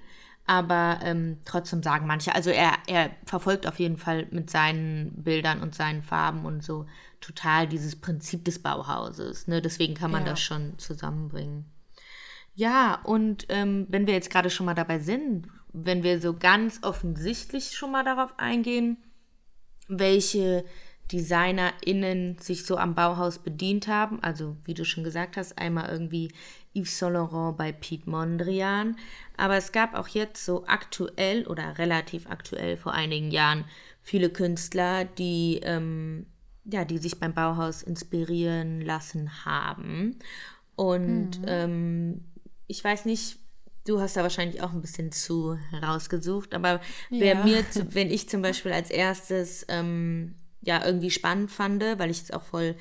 Aber ähm, trotzdem sagen manche, also er, er verfolgt auf jeden Fall mit seinen Bildern und seinen Farben und so total dieses Prinzip des Bauhauses. Ne? Deswegen kann man ja. das schon zusammenbringen. Ja, und ähm, wenn wir jetzt gerade schon mal dabei sind, wenn wir so ganz offensichtlich schon mal darauf eingehen, welche DesignerInnen sich so am Bauhaus bedient haben, also wie du schon gesagt hast, einmal irgendwie Yves Saint Laurent bei Piet Mondrian, aber es gab auch jetzt so aktuell oder relativ aktuell vor einigen Jahren viele Künstler, die ähm, ja, die sich beim Bauhaus inspirieren lassen haben. Und mhm. ähm, ich weiß nicht, du hast da wahrscheinlich auch ein bisschen zu herausgesucht, aber wer ja. mir, [LAUGHS] wenn ich zum Beispiel als erstes ähm, ja irgendwie spannend fand, weil ich es auch voll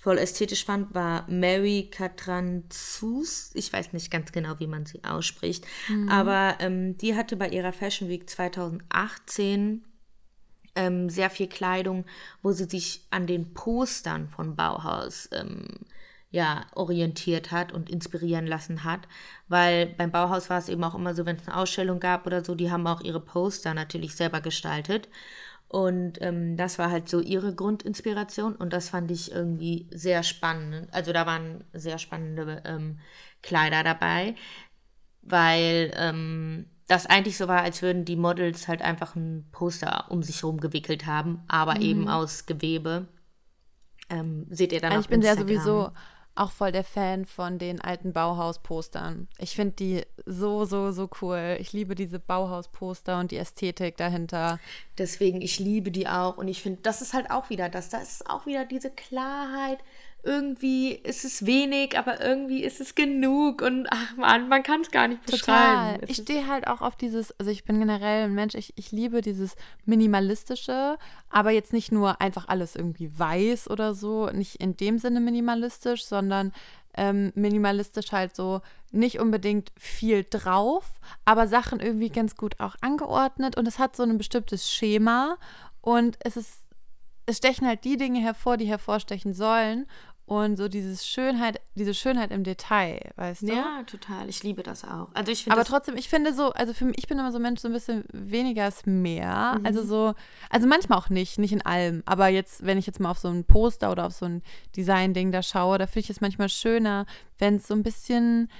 voll ästhetisch fand, war Mary Katranzus. Ich weiß nicht ganz genau, wie man sie ausspricht. Mhm. Aber ähm, die hatte bei ihrer Fashion Week 2018 ähm, sehr viel Kleidung, wo sie sich an den Postern von Bauhaus ähm, ja, orientiert hat und inspirieren lassen hat. Weil beim Bauhaus war es eben auch immer so, wenn es eine Ausstellung gab oder so, die haben auch ihre Poster natürlich selber gestaltet. Und ähm, das war halt so ihre Grundinspiration und das fand ich irgendwie sehr spannend. Also da waren sehr spannende ähm, Kleider dabei, weil ähm, das eigentlich so war, als würden die Models halt einfach ein Poster um sich herum gewickelt haben, aber mhm. eben aus Gewebe. Ähm, seht ihr dann also Ich bin Instagram. sehr sowieso auch voll der Fan von den alten Bauhaus-Postern. Ich finde die so, so, so cool. Ich liebe diese Bauhaus-Poster und die Ästhetik dahinter. Deswegen, ich liebe die auch. Und ich finde, das ist halt auch wieder das. Da ist auch wieder diese Klarheit, irgendwie ist es wenig, aber irgendwie ist es genug und ach man, man kann es gar nicht beschreiben. Total. Ich stehe halt auch auf dieses, also ich bin generell ein Mensch, ich, ich liebe dieses Minimalistische, aber jetzt nicht nur einfach alles irgendwie weiß oder so, nicht in dem Sinne minimalistisch, sondern ähm, minimalistisch halt so nicht unbedingt viel drauf, aber Sachen irgendwie ganz gut auch angeordnet und es hat so ein bestimmtes Schema und es ist es stechen halt die Dinge hervor, die hervorstechen sollen und so dieses Schönheit, diese Schönheit im Detail, weißt du? Ja, total. Ich liebe das auch. Also ich Aber trotzdem, ich finde so, also für mich, ich bin immer so ein Mensch, so ein bisschen weniger ist mehr. Mhm. Also so, also manchmal auch nicht, nicht in allem. Aber jetzt, wenn ich jetzt mal auf so ein Poster oder auf so ein Design-Ding da schaue, da finde ich es manchmal schöner, wenn es so ein bisschen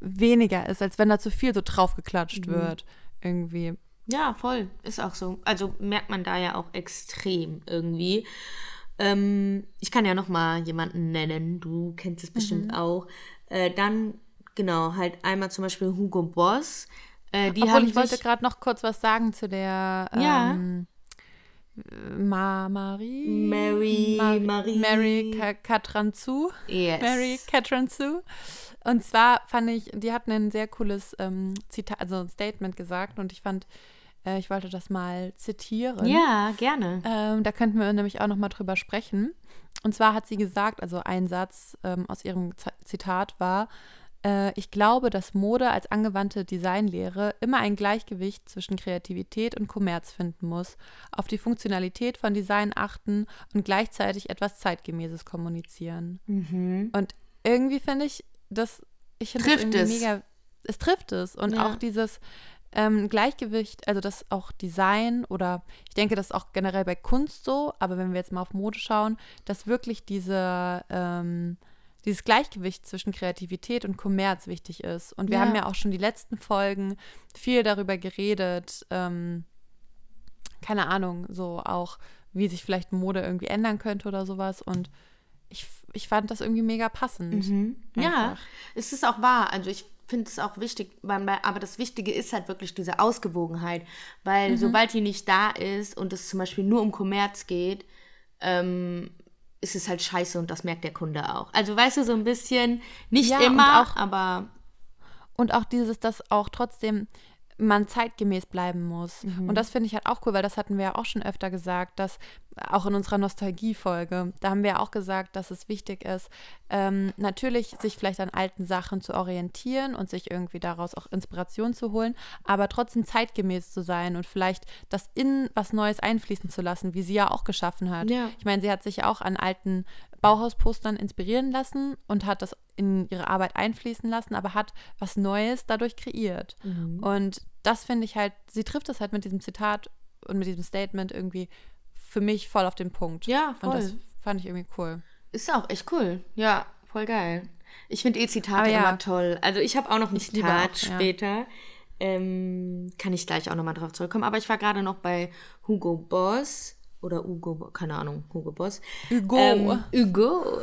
weniger ist, als wenn da zu viel so draufgeklatscht mhm. wird. Irgendwie. Ja, voll. Ist auch so. Also merkt man da ja auch extrem irgendwie. Ähm, ich kann ja noch mal jemanden nennen, du kennst es bestimmt mhm. auch. Äh, dann, genau, halt einmal zum Beispiel Hugo Boss. Äh, die Obwohl, haben ich wollte gerade noch kurz was sagen zu der ja. Ähm, Ma Marie Mary Ma Marie Mary Katranzu yes. Mary Katranzu und zwar fand ich die hatten ein sehr cooles ähm, Zitat also Statement gesagt und ich fand äh, ich wollte das mal zitieren. Ja, gerne. Ähm, da könnten wir nämlich auch noch mal drüber sprechen. Und zwar hat sie gesagt, also ein Satz ähm, aus ihrem Z Zitat war, äh, ich glaube, dass Mode als angewandte Designlehre immer ein Gleichgewicht zwischen Kreativität und Kommerz finden muss, auf die Funktionalität von Design achten und gleichzeitig etwas Zeitgemäßes kommunizieren. Mhm. Und irgendwie finde ich das, ich finde es. mega, es trifft es. Und ja. auch dieses, ähm, Gleichgewicht, also das auch Design oder ich denke, das ist auch generell bei Kunst so, aber wenn wir jetzt mal auf Mode schauen, dass wirklich diese, ähm, dieses Gleichgewicht zwischen Kreativität und Kommerz wichtig ist. Und wir ja. haben ja auch schon die letzten Folgen viel darüber geredet, ähm, keine Ahnung, so auch, wie sich vielleicht Mode irgendwie ändern könnte oder sowas. Und ich, ich fand das irgendwie mega passend. Mhm. Ja, es ist auch wahr. Also ich finde es auch wichtig, aber das Wichtige ist halt wirklich diese Ausgewogenheit. Weil sobald die nicht da ist und es zum Beispiel nur um Kommerz geht, ähm, ist es halt scheiße und das merkt der Kunde auch. Also weißt du, so ein bisschen, nicht Ja, und immer, auch- aber Und auch dieses, dass auch trotzdem man zeitgemäß bleiben muss. Und das finde ich halt auch cool, weil das hatten wir ja auch schon öfter gesagt, dass auch in unserer Nostalgie-Folge, da haben wir ja auch gesagt, dass es wichtig ist, ähm, natürlich sich vielleicht an alten Sachen zu orientieren und sich irgendwie daraus auch Inspiration zu holen, aber trotzdem zeitgemäß zu sein und vielleicht das in was Neues einfließen zu lassen, wie sie ja auch geschaffen hat. Ja. Ich meine, sie hat sich ja auch an alten Bauhauspostern inspirieren lassen und hat das in ihre Arbeit einfließen lassen, aber hat was Neues dadurch kreiert. Mhm. Und das finde ich halt, sie trifft es halt mit diesem Zitat und mit diesem Statement irgendwie für mich voll auf den Punkt. Ja, Und das voll. fand ich irgendwie cool. ist auch echt cool. Ja, voll geil. Ich finde eh Zitate ja. immer toll. Also ich habe auch noch ein Ich Zitat auch, ja. später. Ähm, kann ich gleich auch nochmal drauf zurückkommen. Aber ich war gerade noch bei Hugo Boss oder Hugo, keine Ahnung, Hugo Boss. Hugo. Ähm, Hugo.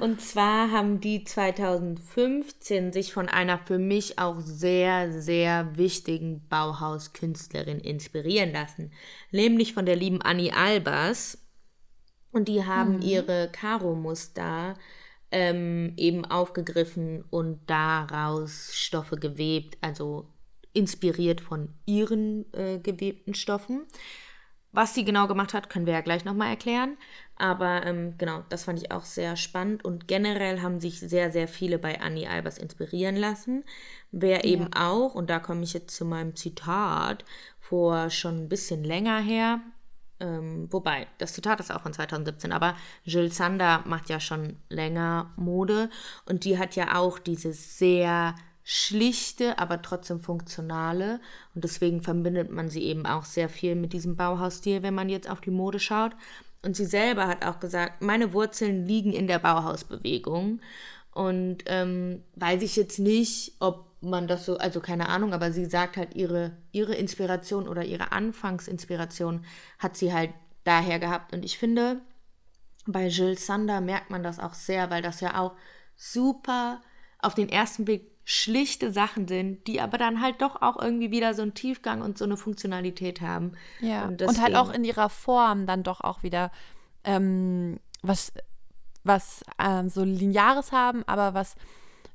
Und zwar haben die 2015 sich von einer für mich auch sehr, sehr wichtigen Bauhauskünstlerin inspirieren lassen. Nämlich von der lieben Annie Albers. Und die haben ihre Karo-Muster ähm, eben aufgegriffen und daraus Stoffe gewebt, also inspiriert von ihren äh, gewebten Stoffen. Was sie genau gemacht hat, können wir ja gleich nochmal erklären. Aber ähm, genau, das fand ich auch sehr spannend. Und generell haben sich sehr, sehr viele bei Annie Albers inspirieren lassen. Wer eben auch, und da komme ich jetzt zu meinem Zitat, vor schon ein bisschen länger her, ähm, wobei, das Zitat ist auch von 2017, aber Jill Sander macht ja schon länger Mode und die hat ja auch dieses sehr schlichte, aber trotzdem funktionale und deswegen verbindet man sie eben auch sehr viel mit diesem Bauhausstil, wenn man jetzt auf die Mode schaut. Und sie selber hat auch gesagt, meine Wurzeln liegen in der Bauhausbewegung und ähm, weiß ich jetzt nicht, ob man das so, also keine Ahnung, aber sie sagt halt, ihre, ihre Inspiration oder ihre Anfangsinspiration hat sie halt daher gehabt. Und ich finde, bei Jill Sander merkt man das auch sehr, weil das ja auch super auf den ersten Blick schlichte Sachen sind, die aber dann halt doch auch irgendwie wieder so einen Tiefgang und so eine Funktionalität haben. Ja. Und, Und, halt auch in ihrer Form dann doch auch wieder ähm, was, was ähm, so Lineares haben, aber was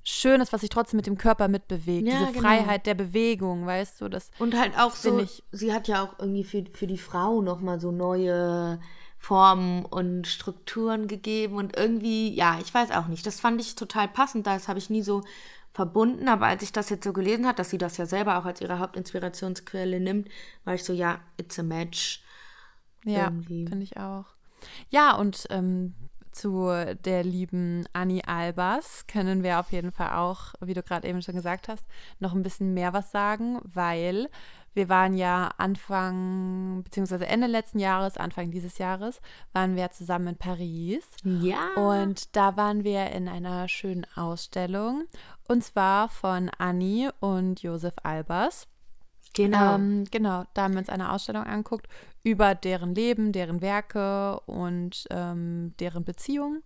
Schönes, was sich trotzdem mit dem Körper mitbewegt. Ja, Diese genau. Freiheit der Bewegung, weißt du, das Und halt auch so, ich- sie hat ja auch irgendwie für, für die Frau nochmal so neue Formen und Strukturen gegeben und irgendwie, ja, ich weiß auch nicht, das fand ich total passend, das habe ich nie so verbunden, aber als ich das jetzt so gelesen habe, dass sie das ja selber auch als ihre Hauptinspirationsquelle nimmt, war ich so, ja, it's a match. Ja, finde ich auch. Ja, und ähm, zu der lieben Annie Albers können wir auf jeden Fall auch, wie du gerade eben schon gesagt hast, noch ein bisschen mehr was sagen, weil wir waren ja Anfang, beziehungsweise Ende letzten Jahres, Anfang dieses Jahres, waren wir zusammen in Paris. Ja. Und da waren wir in einer schönen Ausstellung. Und zwar von Annie und Josef Albers. genau. Ähm, genau, da haben wir uns eine Ausstellung angeguckt über deren Leben, deren Werke und ähm, deren Beziehungen.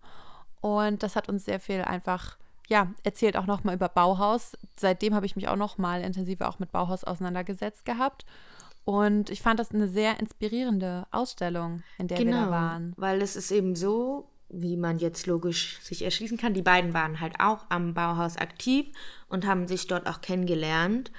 Und das hat uns sehr viel einfach, ja, erzählt auch nochmal über Bauhaus. Seitdem habe ich mich auch nochmal intensiver auch mit Bauhaus auseinandergesetzt gehabt. Und ich fand das eine sehr inspirierende Ausstellung, in der wir da waren. Genau, Weil es ist eben so, wie man jetzt logisch sich erschließen kann, die beiden waren halt auch am Bauhaus aktiv und haben sich dort auch kennengelernt.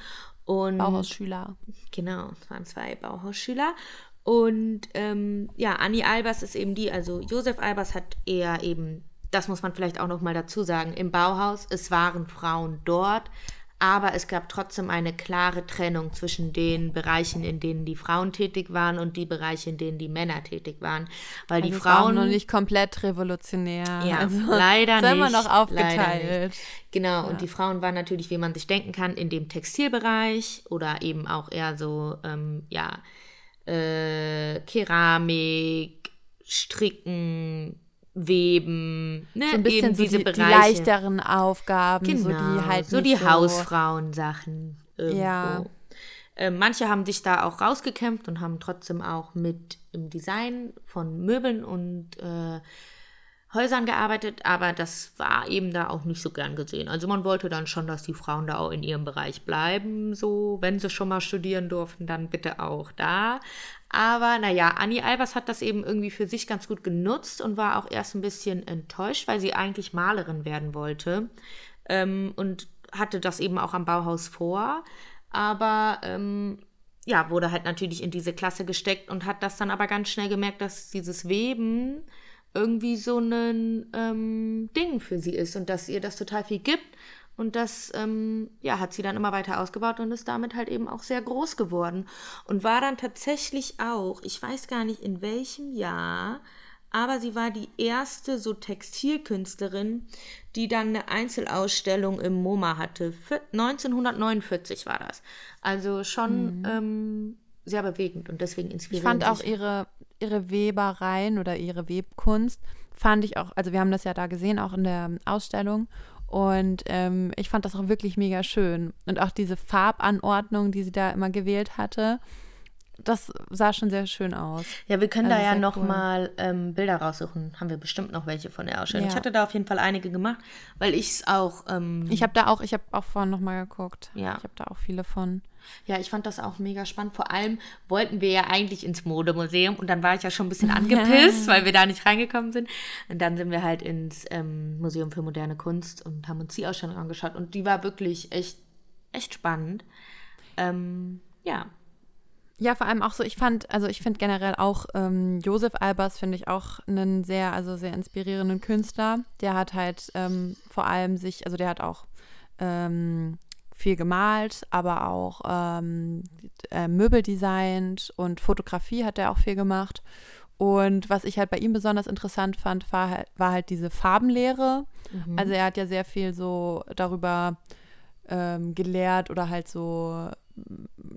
Und Bauhausschüler. Genau, es waren zwei Bauhausschüler. Und ähm, ja, Anni Albers ist eben die, also Josef Albers hat eher eben, das muss man vielleicht auch nochmal dazu sagen, im Bauhaus, es waren Frauen dort, aber es gab trotzdem eine klare Trennung zwischen den Bereichen, in denen die Frauen tätig waren und die Bereiche, in denen die Männer tätig waren. Weil die Also es war auch Frauen noch nicht komplett revolutionär. ja, also, leider immer nicht. noch leider aufgeteilt. nicht. Genau, und die Frauen waren natürlich, wie man sich denken kann, in dem Textilbereich oder eben auch eher so, ähm, ja, äh, Keramik, Stricken, Weben, ne? So ein bisschen eben so diese die, die Bereiche. leichteren Aufgaben, Genau, so die halt so die Hausfrauensachen irgendwo. Ja. äh, manche haben sich da auch rausgekämpft und haben trotzdem auch mit im Design von Möbeln und äh, Häusern gearbeitet, aber das war eben da auch nicht so gern gesehen. Also man wollte dann schon, dass die Frauen da auch in ihrem Bereich bleiben, so wenn sie schon mal studieren durften, dann bitte auch da. Aber naja, Annie Albers hat das eben irgendwie für sich ganz gut genutzt und war auch erst ein bisschen enttäuscht, weil sie eigentlich Malerin werden wollte ähm, und hatte das eben auch am Bauhaus vor. Aber ähm, ja, wurde halt natürlich in diese Klasse gesteckt und hat das dann aber ganz schnell gemerkt, dass dieses Weben irgendwie so ein ähm, Ding für sie ist und dass ihr das total viel gibt. Und das, ähm, ja, hat sie dann immer weiter ausgebaut und ist damit halt eben auch sehr groß geworden. Und war dann tatsächlich auch, ich weiß gar nicht in welchem Jahr, aber sie war die erste so Textilkünstlerin, die dann eine Einzelausstellung im MoMA hatte. Für 1949 war das. Also schon mhm. ähm, sehr bewegend und deswegen inspirierend. Ich fand auch ihre ihre Webereien oder ihre Webkunst fand ich auch, also wir haben das ja da gesehen, auch in der Ausstellung. Und ähm, ich fand das auch wirklich mega schön. Und auch diese Farbanordnung, die sie da immer gewählt hatte, das sah schon sehr schön aus. Ja, wir können also da ja noch cool. mal ähm, Bilder raussuchen. Haben wir bestimmt noch welche von der Ausstellung. Ja. Ich hatte da auf jeden Fall einige gemacht, weil ich es auch. Ähm, ich habe da auch, ich habe auch vorhin noch mal geguckt. Ja. Ich habe da auch viele von. Ja, ich fand das auch mega spannend. Vor allem wollten wir ja eigentlich ins Modemuseum und dann war ich ja schon ein bisschen angepisst, weil wir da nicht reingekommen sind. Und dann sind wir halt ins ähm, Museum für moderne Kunst und haben uns die Ausstellung angeschaut und die war wirklich echt, echt spannend. Ähm, ja. Ja, vor allem auch so, ich fand, also ich finde generell auch ähm, Josef Albers finde ich auch einen sehr, also sehr inspirierenden Künstler. Der hat halt ähm, vor allem sich, also der hat auch ähm, viel gemalt, aber auch ähm, äh, Möbel designt und Fotografie hat er auch viel gemacht. Und was ich halt bei ihm besonders interessant fand, war halt, war halt diese Farbenlehre. Mhm. Also er hat ja sehr viel so darüber ähm, gelehrt oder halt so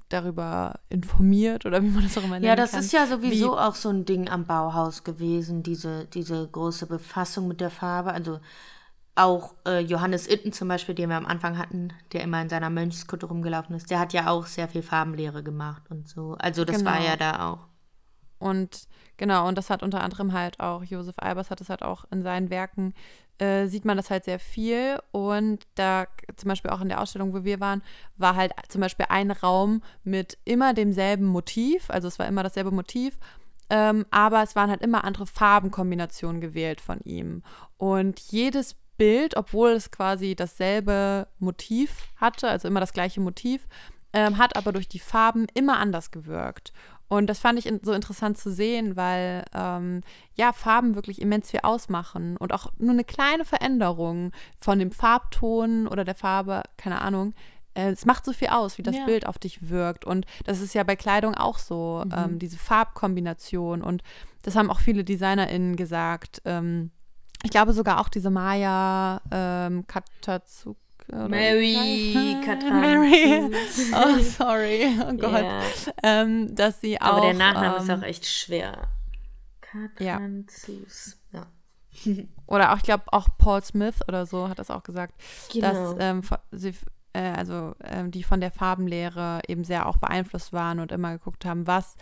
darüber informiert oder wie man das auch immer nennt. Ja, das kann, ist ja sowieso auch so ein Ding am Bauhaus gewesen, diese, diese große Befassung mit der Farbe. Also auch äh, Johannes Itten zum Beispiel, den wir am Anfang hatten, der immer in seiner Mönchskutte rumgelaufen ist, der hat ja auch sehr viel Farbenlehre gemacht und so. Also das genau. war ja da auch. Und genau, und das hat unter anderem halt auch, Josef Albers hat es halt auch in seinen Werken äh, sieht man das halt sehr viel. Und da zum Beispiel auch in der Ausstellung, wo wir waren, war halt zum Beispiel ein Raum mit immer demselben Motiv. Also es war immer dasselbe Motiv. Ähm, aber es waren halt immer andere Farbenkombinationen gewählt von ihm. Und jedes Bild, obwohl es quasi dasselbe Motiv hatte, also immer das gleiche Motiv, ähm, hat aber durch die Farben immer anders gewirkt. Und das fand ich in, so interessant zu sehen, weil ähm, ja Farben wirklich immens viel ausmachen und auch nur eine kleine Veränderung von dem Farbton oder der Farbe, keine Ahnung, äh, es macht so viel aus, wie das ja. Bild auf dich wirkt. Und das ist ja bei Kleidung auch so, mhm. ähm, diese Farbkombination. Und das haben auch viele DesignerInnen gesagt. Ähm, ich glaube sogar auch diese Maya ähm, Katazuk Mary Mary. [LAUGHS] Oh, sorry. Oh Gott. Yeah. Ähm, dass sie auch. Aber der Nachname ähm, ist auch echt schwer. Katranzus. Ja. ja. [LAUGHS] oder auch, ich glaube, auch Paul Smith oder so hat das auch gesagt, genau. dass ähm, sie, äh, also ähm, die von der Farbenlehre eben sehr auch beeinflusst waren und immer geguckt haben, was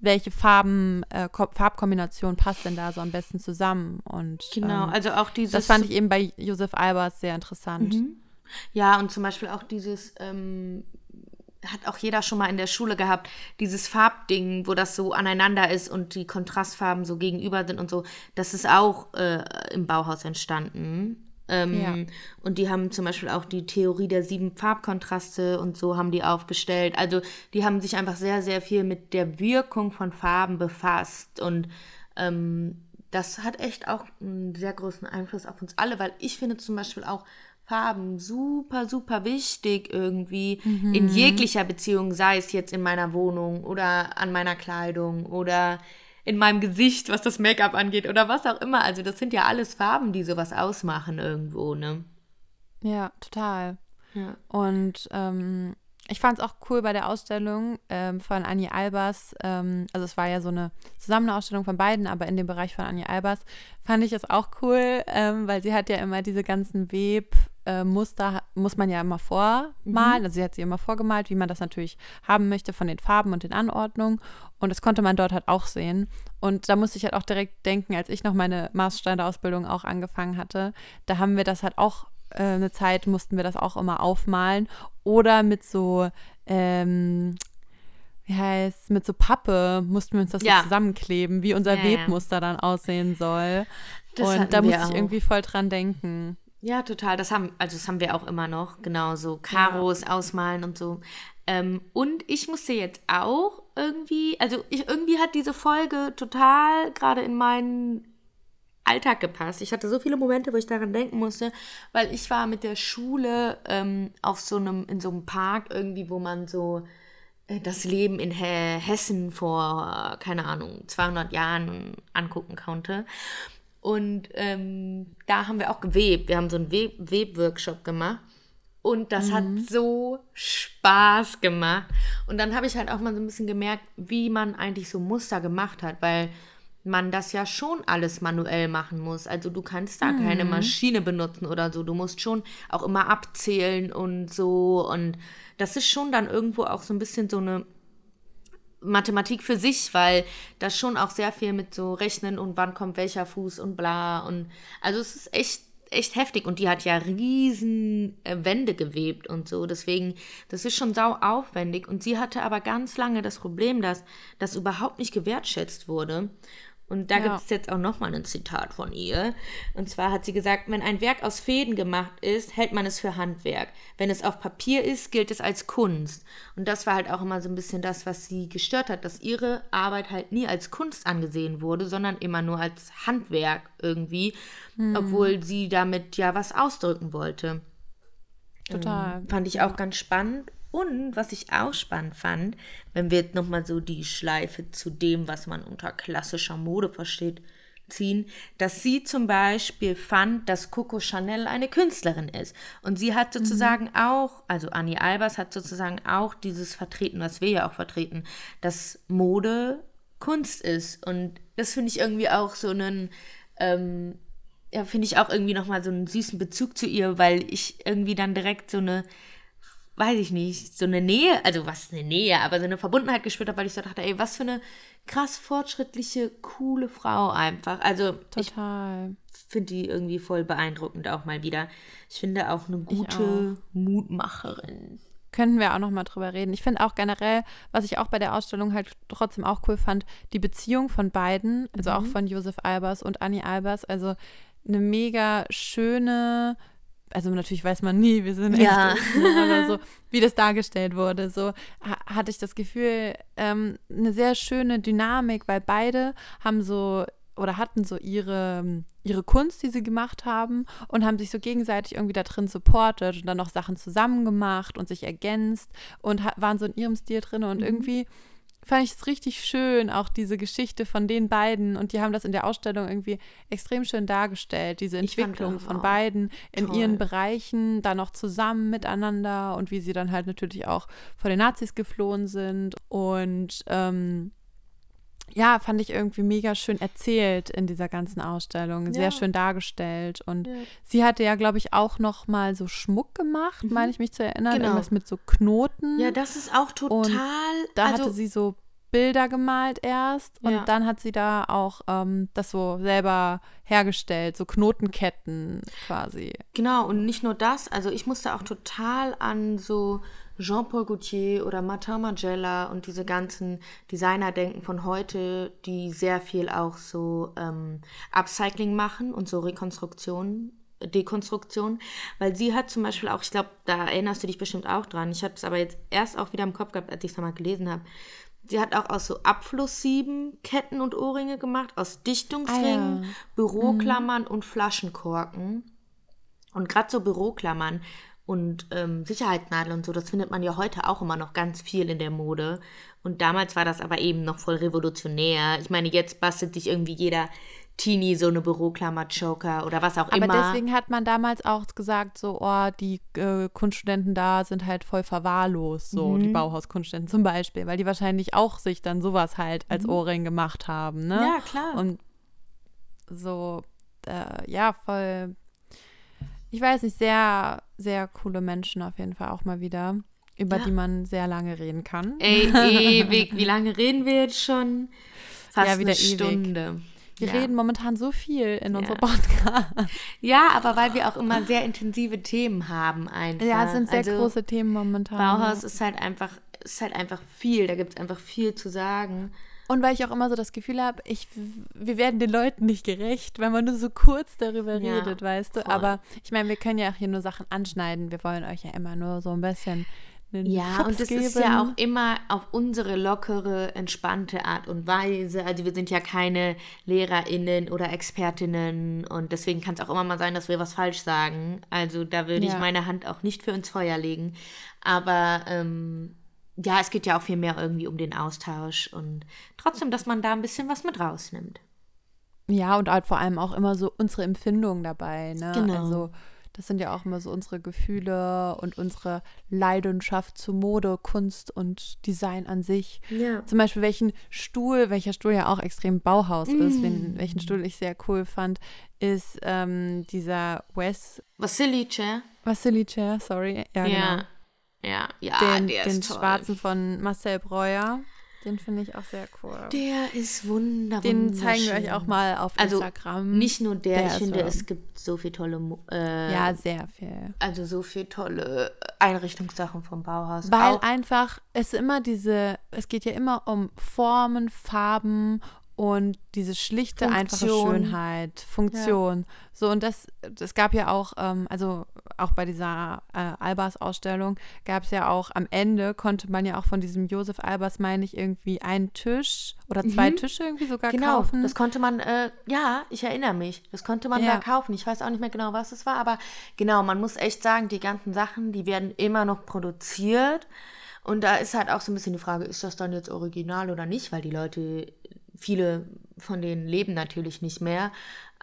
welche Farben, äh, Farbkombination passt denn da so am besten zusammen? Und genau, ähm, also auch dieses. Das fand ich eben bei Josef Albers sehr interessant. Mhm. Ja, und zum Beispiel auch dieses, ähm, hat auch jeder schon mal in der Schule gehabt, dieses Farbding, wo das so aneinander ist und die Kontrastfarben so gegenüber sind und so. Das ist auch äh, im Bauhaus entstanden. Ähm, ja. Und die haben zum Beispiel auch die Theorie der sieben Farbkontraste und so haben die aufgestellt. Also die haben sich einfach sehr, sehr viel mit der Wirkung von Farben befasst. Und ähm, das hat echt auch einen sehr großen Einfluss auf uns alle, weil ich finde zum Beispiel auch, Farben super, super wichtig irgendwie mhm. in jeglicher Beziehung, sei es jetzt in meiner Wohnung oder an meiner Kleidung oder in meinem Gesicht, was das Make-up angeht oder was auch immer. Also das sind ja alles Farben, die sowas ausmachen irgendwo, ne? Ja, total. Ja. Und ähm, ich fand es auch cool bei der Ausstellung ähm, von Annie Albers. Ähm, also es war ja so eine Zusammenausstellung von beiden, aber in dem Bereich von Annie Albers fand ich es auch cool, ähm, weil sie hat ja immer diese ganzen Web- äh, Muster muss man ja immer vormalen. Mhm. Also sie hat sie immer vorgemalt, wie man das natürlich haben möchte von den Farben und den Anordnungen. Und das konnte man dort halt auch sehen. Und da musste ich halt auch direkt denken, als ich noch meine Maßschneiderausbildung auch angefangen hatte, da haben wir das halt auch äh, eine Zeit, mussten wir das auch immer aufmalen. Oder mit so, ähm, wie heißt mit so Pappe mussten wir uns das Ja. so zusammenkleben, wie unser Ja, ja. Webmuster dann aussehen soll. Das und da musste ich auch. irgendwie voll dran denken. Ja, total. Das haben, also das haben wir auch immer noch. Genau, so Karos ausmalen und so. Ähm, und ich musste jetzt auch irgendwie, also ich, irgendwie hat diese Folge total gerade in meinen Alltag gepasst. Ich hatte so viele Momente, wo ich daran denken musste, weil ich war mit der Schule ähm, auf so einem, in so einem Park irgendwie, wo man so äh, das Leben in He Hessen vor, keine Ahnung, 200 Jahren angucken konnte. Und ähm, da haben wir auch gewebt. Wir haben so einen Web Webworkshop gemacht. Und das hat so Spaß gemacht. Und dann habe ich halt auch mal so ein bisschen gemerkt, wie man eigentlich so Muster gemacht hat, weil man das ja schon alles manuell machen muss. Also du kannst da keine Maschine benutzen oder so. Du musst schon auch immer abzählen und so. Und das ist schon dann irgendwo auch so ein bisschen so eine Mathematik für sich, weil das schon auch sehr viel mit so Rechnen und wann kommt welcher Fuß und bla und also es ist echt echt heftig und die hat ja riesen äh, Wände gewebt und so, deswegen das ist schon sau aufwendig und sie hatte aber ganz lange das Problem, dass das überhaupt nicht gewertschätzt wurde. Und da Ja. gibt es jetzt auch nochmal ein Zitat von ihr. Und zwar hat sie gesagt, wenn ein Werk aus Fäden gemacht ist, hält man es für Handwerk. Wenn es auf Papier ist, gilt es als Kunst. Und das war halt auch immer so ein bisschen das, was sie gestört hat, dass ihre Arbeit halt nie als Kunst angesehen wurde, sondern immer nur als Handwerk irgendwie, obwohl sie damit ja was ausdrücken wollte. Total. Fand ich auch ganz spannend. Und was ich auch spannend fand, wenn wir jetzt nochmal so die Schleife zu dem, was man unter klassischer Mode versteht, ziehen, dass sie zum Beispiel fand, dass Coco Chanel eine Künstlerin ist. Und sie hat sozusagen auch, also Annie Albers hat sozusagen auch dieses vertreten, was wir ja auch vertreten, dass Mode Kunst ist. Und das finde ich irgendwie auch so einen, ähm, ja, finde ich auch irgendwie nochmal so einen süßen Bezug zu ihr, weil ich irgendwie dann direkt so eine, weiß ich nicht, so eine Nähe, also was eine Nähe, aber so eine Verbundenheit gespürt habe, weil ich so dachte, ey, was für eine krass fortschrittliche, coole Frau einfach. Also ich Total. finde die irgendwie voll beeindruckend auch mal wieder. Ich finde auch eine gute Mutmacherin. Könnten wir auch noch mal drüber reden. Ich finde auch generell, was ich auch bei der Ausstellung halt trotzdem auch cool fand, die Beziehung von beiden, also auch von Josef Albers und Annie Albers, also eine mega schöne, also natürlich weiß man nie, wir sind echt, ne, aber so, [LAUGHS] wie das dargestellt wurde, so ha hatte ich das Gefühl, ähm, eine sehr schöne Dynamik, weil beide haben so oder hatten so ihre, ihre Kunst, die sie gemacht haben und haben sich so gegenseitig irgendwie da drin supportet und dann noch Sachen zusammen gemacht und sich ergänzt und waren so in ihrem Stil drin und irgendwie fand ich es richtig schön, auch diese Geschichte von den beiden und die haben das in der Ausstellung irgendwie extrem schön dargestellt, diese Entwicklung von beiden in toll. ihren Bereichen, dann noch zusammen miteinander und wie sie dann halt natürlich auch vor den Nazis geflohen sind und ähm, ja, fand ich irgendwie mega schön erzählt in dieser ganzen Ausstellung, sehr Ja. schön dargestellt und sie hatte ja, glaube ich, auch noch mal so Schmuck gemacht, meine ich mich zu erinnern, Genau. irgendwas mit so Knoten. Ja, das ist auch total. Da also, hatte sie so Bilder gemalt erst und Ja. dann hat sie da auch ähm, das so selber hergestellt, so Knotenketten quasi. Genau, und nicht nur das, also ich musste auch total an so Jean-Paul Gaultier oder Martin Margiela und diese ganzen Designer denken von heute, die sehr viel auch so ähm, Upcycling machen und so Rekonstruktion, Dekonstruktion, weil sie hat zum Beispiel auch, ich glaube, da erinnerst du dich bestimmt auch dran, ich habe es aber jetzt erst auch wieder im Kopf gehabt, als ich es nochmal gelesen habe. Sie hat auch aus so Abflusssieben Ketten und Ohrringe gemacht, aus Dichtungsringen, Ah ja. Büroklammern und Flaschenkorken. Und gerade so Büroklammern und ähm, Sicherheitsnadeln und so, das findet man ja heute auch immer noch ganz viel in der Mode. Und damals war das aber eben noch voll revolutionär. Ich meine, jetzt bastelt sich irgendwie jeder Teenie so eine Büroklammer-Joker oder was auch Aber immer. deswegen hat man damals auch gesagt, so, oh, die äh, Kunststudenten da sind halt voll verwahrlost, so Mhm. die Bauhauskunststudenten zum Beispiel, weil die wahrscheinlich auch sich dann sowas halt als Ohrring gemacht haben, ne? Mhm. Ja, klar. Und so, äh, ja, voll. Ich weiß nicht, sehr, sehr coole Menschen auf jeden Fall auch mal wieder, über Ja. die man sehr lange reden kann. Ey, ewig. [LAUGHS] Wie lange reden wir jetzt schon? Fast Ja, wieder eine ewig. Stunde. Wir ja. reden momentan so viel in Ja. unserem Podcast. Ja, aber weil wir auch immer sehr intensive Themen haben einfach. Ja, es sind sehr also, große Themen momentan. Bauhaus ist halt einfach, ist halt einfach viel. Da gibt es einfach viel zu sagen. Und weil ich auch immer so das Gefühl habe, ich, wir werden den Leuten nicht gerecht, wenn man nur so kurz darüber Ja, redet, weißt du. voll. Aber ich meine, wir können ja auch hier nur Sachen anschneiden. Wir wollen euch ja immer nur so ein bisschen einen Ja, Schubs und es geben. ist ja auch immer auf unsere lockere, entspannte Art und Weise. Also wir sind ja keine LehrerInnen oder ExpertInnen und deswegen kann es auch immer mal sein, dass wir was falsch sagen. Also da würde ich Ja. meine Hand auch nicht für ins Feuer legen. Aber ähm, ja, es geht ja auch viel mehr irgendwie um den Austausch und trotzdem, dass man da ein bisschen was mit rausnimmt. Ja, und halt vor allem auch immer so unsere Empfindungen dabei. Ne? Genau. Also das sind ja auch immer so unsere Gefühle und unsere Leidenschaft zu Mode, Kunst und Design an sich. Ja. Zum Beispiel welchen Stuhl, welcher Stuhl ja auch extrem Bauhaus ist, Mm. wen, welchen Stuhl ich sehr cool fand, ist ähm, dieser Wes Vasilice? Vasily Chair, sorry. Ja, genau. Ja. Ja, ja, Den, der den ist toll. schwarzen von Marcel Breuer. Den finde ich auch sehr cool. Der ist wunderbar. Den zeigen wir euch auch mal auf Also Instagram. Nicht nur der, Der ich finde, so- es gibt so viele tolle, äh, Ja, sehr viel. also so viele tolle Einrichtungssachen vom Bauhaus. Weil auch, einfach es immer diese, es geht ja immer um Formen, Farben und diese schlichte, einfache Funktion. Schönheit, Funktion. So, und das, das gab ja auch, ähm, also auch bei dieser äh, Albers-Ausstellung gab es ja auch am Ende, konnte man ja auch von diesem Josef Albers, meine ich, irgendwie einen Tisch oder zwei Tische irgendwie sogar genau, kaufen. das konnte man, äh, ja, ich erinnere mich, das konnte man Ja. da kaufen. Ich weiß auch nicht mehr genau, was es war, aber genau, man muss echt sagen, die ganzen Sachen, die werden immer noch produziert. Und da ist halt auch so ein bisschen die Frage, ist das dann jetzt original oder nicht? Weil die Leute, viele von denen leben natürlich nicht mehr.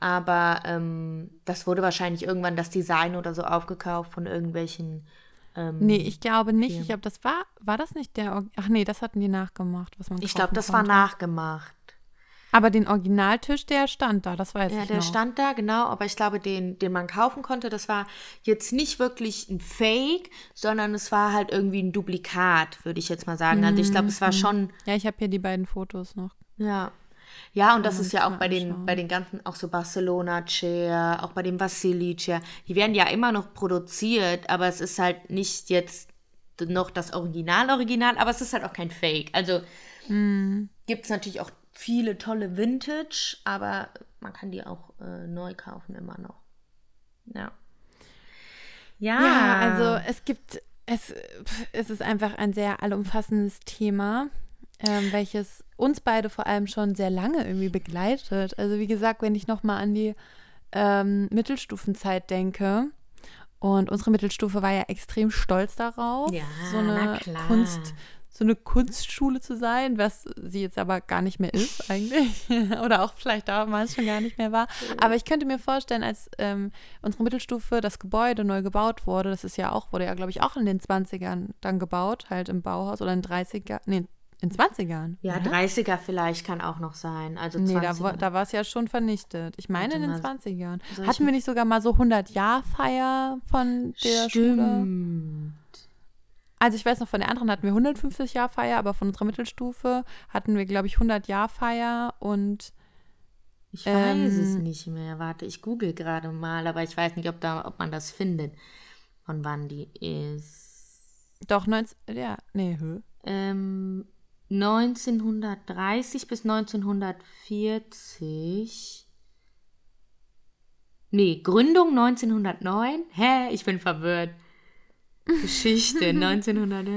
Aber ähm, das wurde wahrscheinlich irgendwann das Design oder so aufgekauft von irgendwelchen. Ähm, Nee, ich glaube nicht. Ich glaube, das war, war das nicht der, ach nee, das hatten die nachgemacht, was man ich glaube, das war konnte. nachgemacht. Aber den Originaltisch, der stand da, das weiß Ja, ich der noch. stand da, genau, aber ich glaube, den, den man kaufen konnte, das war jetzt nicht wirklich ein Fake, sondern es war halt irgendwie ein Duplikat, würde ich jetzt mal sagen. Also ich glaube, es war Mhm. schon, Ja, ich habe hier die beiden Fotos noch. ja. Ja, und das ist ja auch bei den, bei den ganzen, auch so Barcelona-Chair, auch bei dem Vasili-Chair, die werden ja immer noch produziert, aber es ist halt nicht jetzt noch das Original-Original, aber es ist halt auch kein Fake. Also Mhm. gibt es natürlich auch viele tolle Vintage, aber man kann die auch äh, neu kaufen immer noch. Ja. Ja, Ja, also es gibt, es, es ist einfach ein sehr allumfassendes Thema, ähm, welches uns beide vor allem schon sehr lange irgendwie begleitet. Also wie gesagt, wenn ich nochmal an die ähm, Mittelstufenzeit denke, und unsere Mittelstufe war ja extrem stolz darauf, Ja, so eine. Kunst, so eine Kunstschule zu sein, was sie jetzt aber gar nicht mehr ist [LAUGHS] eigentlich. [LAUGHS] Oder auch vielleicht damals schon gar nicht mehr war. Aber ich könnte mir vorstellen, als ähm, unsere Mittelstufe, das Gebäude neu gebaut wurde, das ist ja auch, wurde ja, glaube ich, auch in den 20ern dann gebaut, halt im Bauhaus oder in 30er, nee, in 20ern. ja, oder? 30er vielleicht kann auch noch sein. Also Nee, da, 20er. war- da war es ja schon vernichtet. Ich meine in den Warte mal. 20ern. Soll ich Hatten wir nicht sogar mal so 100-Jahr-Feier von der Schule? Stimmt. Also ich weiß noch, von der anderen hatten wir 150 Jahr Feier, aber von unserer Mittelstufe hatten wir, glaube ich, 100 Jahr Feier und Ich weiß es Ähm, nicht mehr. Warte, ich google gerade mal, aber ich weiß nicht, ob, da, ob man das findet, von wann die ist. doch 19, ja, nee, hö. Ähm, 1930 bis 1940. Nee, Gründung 1909. Hä? Ich bin verwirrt. Geschichte [LAUGHS] 1900. äh,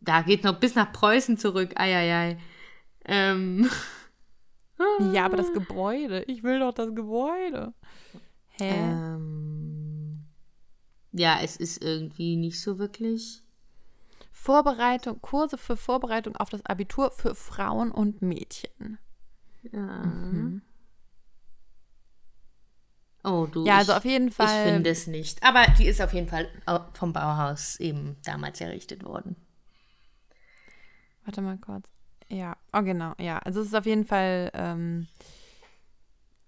Da geht noch bis nach Preußen zurück. Eieiei. Ähm, [LAUGHS] Ja, aber das Gebäude, ich will doch das Gebäude. Hä? ähm, ja, es ist irgendwie nicht so wirklich. Vorbereitung, Kurse für Vorbereitung auf das Abitur für Frauen und Mädchen. Ja. Mhm. Oh, du. Ja, also auf jeden Fall. Ich finde es nicht. Aber die ist auf jeden Fall vom Bauhaus eben damals errichtet worden. Warte mal kurz. Ja, oh genau, ja. Also es ist auf jeden Fall ähm,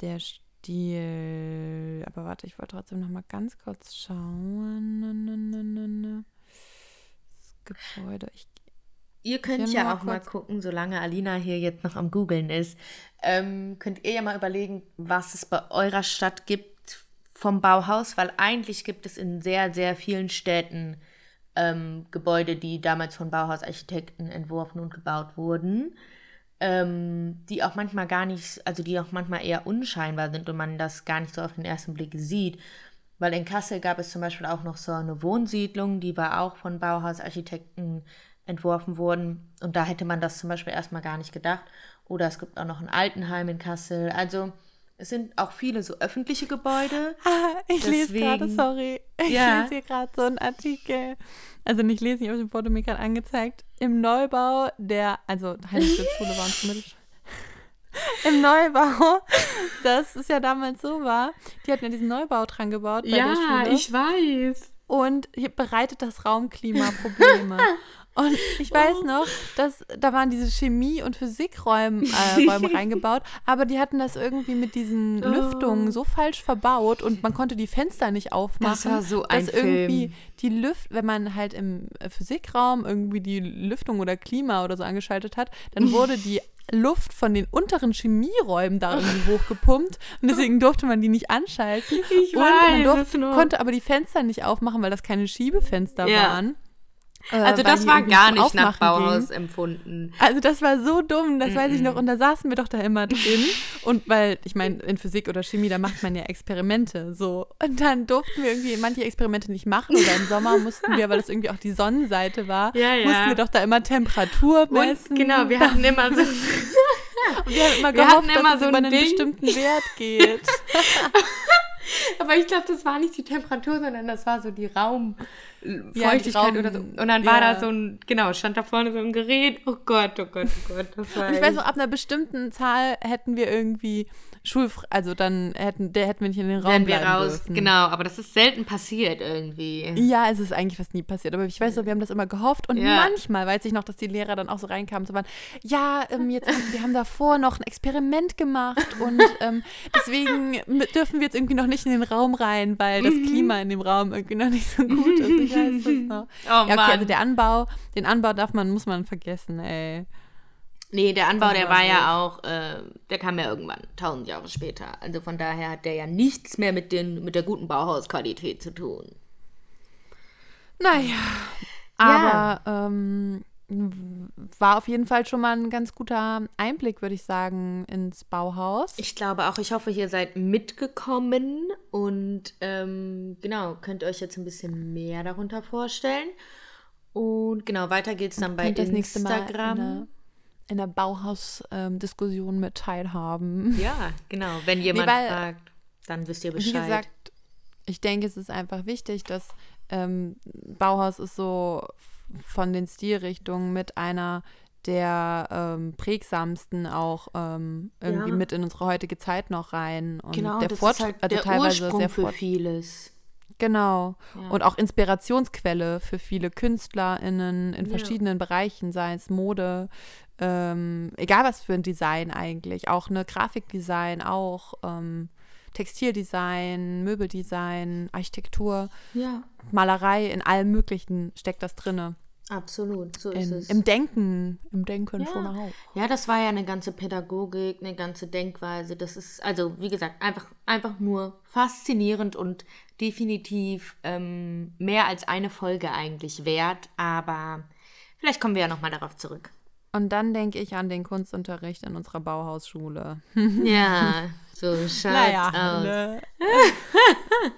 der Stil. Aber warte, ich wollte trotzdem noch mal ganz kurz schauen. Na, na, na, na, na. Das Gebäude. Ich, Ihr könnt ja mal auch mal gucken, solange Alina hier jetzt noch am Googeln ist, ähm, könnt ihr ja mal überlegen, was es bei eurer Stadt gibt vom Bauhaus, weil eigentlich gibt es in sehr, sehr vielen Städten ähm, Gebäude, die damals von Bauhausarchitekten entworfen und gebaut wurden, ähm, die auch manchmal gar nicht, also die auch manchmal eher unscheinbar sind und man das gar nicht so auf den ersten Blick sieht. Weil in Kassel gab es zum Beispiel auch noch so eine Wohnsiedlung, die war auch von Bauhausarchitekten entworfen worden. Und da hätte man das zum Beispiel erstmal gar nicht gedacht. Oder es gibt auch noch ein Altenheim in Kassel. Also es sind auch viele so öffentliche Gebäude. Ah, [LAUGHS] ich lese gerade, Deswegen- sorry. Ich Ja. lese hier gerade so einen Artikel. Also nicht lesen, ich habe dem Foto mir gerade angezeigt. Im Neubau der, also Heinrich-Schule war uns. [LAUGHS] Im Neubau, das ist ja damals so war, die hatten ja diesen Neubau dran gebaut bei der Schule. weiß. und hier bereitet das Raumklima Probleme. [LAUGHS] Und ich weiß noch, dass da waren diese Chemie- und Physikräume äh, Räume [LAUGHS] reingebaut, aber die hatten das irgendwie mit diesen Oh. Lüftungen so falsch verbaut und man konnte die Fenster nicht aufmachen. Das war so ein dass irgendwie Film. die Luft, wenn man halt im äh, Physikraum irgendwie die Lüftung oder Klima oder so angeschaltet hat, dann [LAUGHS] wurde die Luft von den unteren Chemieräumen da irgendwie hochgepumpt und deswegen durfte man die nicht anschalten. Ich und man weiß durfte, es noch. konnte aber die Fenster nicht aufmachen, weil das keine Schiebefenster Ja. waren. Äh, Also das war gar nicht nach Bauhaus gingen. empfunden. Also das war so dumm, das weiß ich noch. Und da saßen wir doch da immer drin. [LAUGHS] Und weil, ich meine, in Physik oder Chemie, da macht man ja Experimente so. Und dann durften wir irgendwie manche Experimente nicht machen. Oder im Sommer mussten wir, weil das irgendwie auch die Sonnenseite war, Ja, ja. mussten wir doch da immer Temperatur messen. Und genau, wir hatten immer so. [LAUGHS] Wir haben immer wir gehofft, hatten immer dass es so über ein einen Ding. bestimmten Wert geht. [LAUGHS] Aber ich glaube, das war nicht die Temperatur, sondern das war so die Raumfeuchtigkeit Ja, die Raum- oder so. Und dann war ja. da so ein, genau, stand da vorne so ein Gerät. Oh Gott, oh Gott, oh Gott. Das war Und ich weiß noch, ab einer bestimmten Zahl hätten wir irgendwie schulfrei, also dann hätten, der hätten wir nicht in den Raum Wären wir raus. dürfen. Genau, aber das ist selten passiert irgendwie. Ja, es ist eigentlich fast nie passiert, aber ich weiß noch, wir haben das immer gehofft und Ja. manchmal weiß ich noch, dass die Lehrer dann auch so reinkamen, so waren, ja, ähm, jetzt, wir haben davor noch ein Experiment gemacht und ähm, deswegen dürfen wir jetzt irgendwie noch nicht in den Raum rein, weil das Klima in dem Raum irgendwie noch nicht so gut ist. Ich weiß das [LAUGHS] noch. Oh ja, okay, Mann. also der Anbau, den Anbau darf man, muss man vergessen, ey. Nee, der Anbau, der war ja auch, äh, der kam ja irgendwann, tausend Jahre später. Also von daher hat der ja nichts mehr mit, den, mit der guten Bauhausqualität zu tun. Naja, aber ähm, war auf jeden Fall schon mal ein ganz guter Einblick, würde ich sagen, ins Bauhaus. Ich glaube auch, ich hoffe, ihr seid mitgekommen und ähm, genau, könnt euch jetzt ein bisschen mehr darunter vorstellen. Und genau, weiter geht's dann bei Instagram. In der Bauhaus-Diskussion mit teilhaben. ja, genau. Wenn jemand weil- fragt, dann wisst ihr Wie Bescheid. gesagt, ich denke, es ist einfach wichtig, dass ähm, Bauhaus ist so von den Stilrichtungen mit einer der ähm, prägsamsten auch ähm, irgendwie Ja. mit in unsere heutige Zeit noch rein. Und genau, der das Fort ist halt also der teilweise Ursprung sehr für fort vieles. Genau. Ja. Und auch Inspirationsquelle für viele KünstlerInnen in Ja. verschiedenen Bereichen, sei es Mode, ähm, egal was für ein Design eigentlich, auch eine Grafikdesign, auch ähm, Textildesign, Möbeldesign, Architektur, Ja, Malerei, in allem Möglichen steckt das drinne. absolut. So ist In, es. Im Denken, im Denken Ja. schon auch. Ja, das war ja eine ganze Pädagogik, eine ganze Denkweise. Das ist, also wie gesagt, einfach, einfach nur faszinierend und definitiv ähm, mehr als eine Folge eigentlich wert. Aber vielleicht kommen wir ja nochmal darauf zurück. Und dann denke ich an den Kunstunterricht in unserer Bauhausschule. Ja, [LAUGHS] so schaut's aus. ne? [LAUGHS]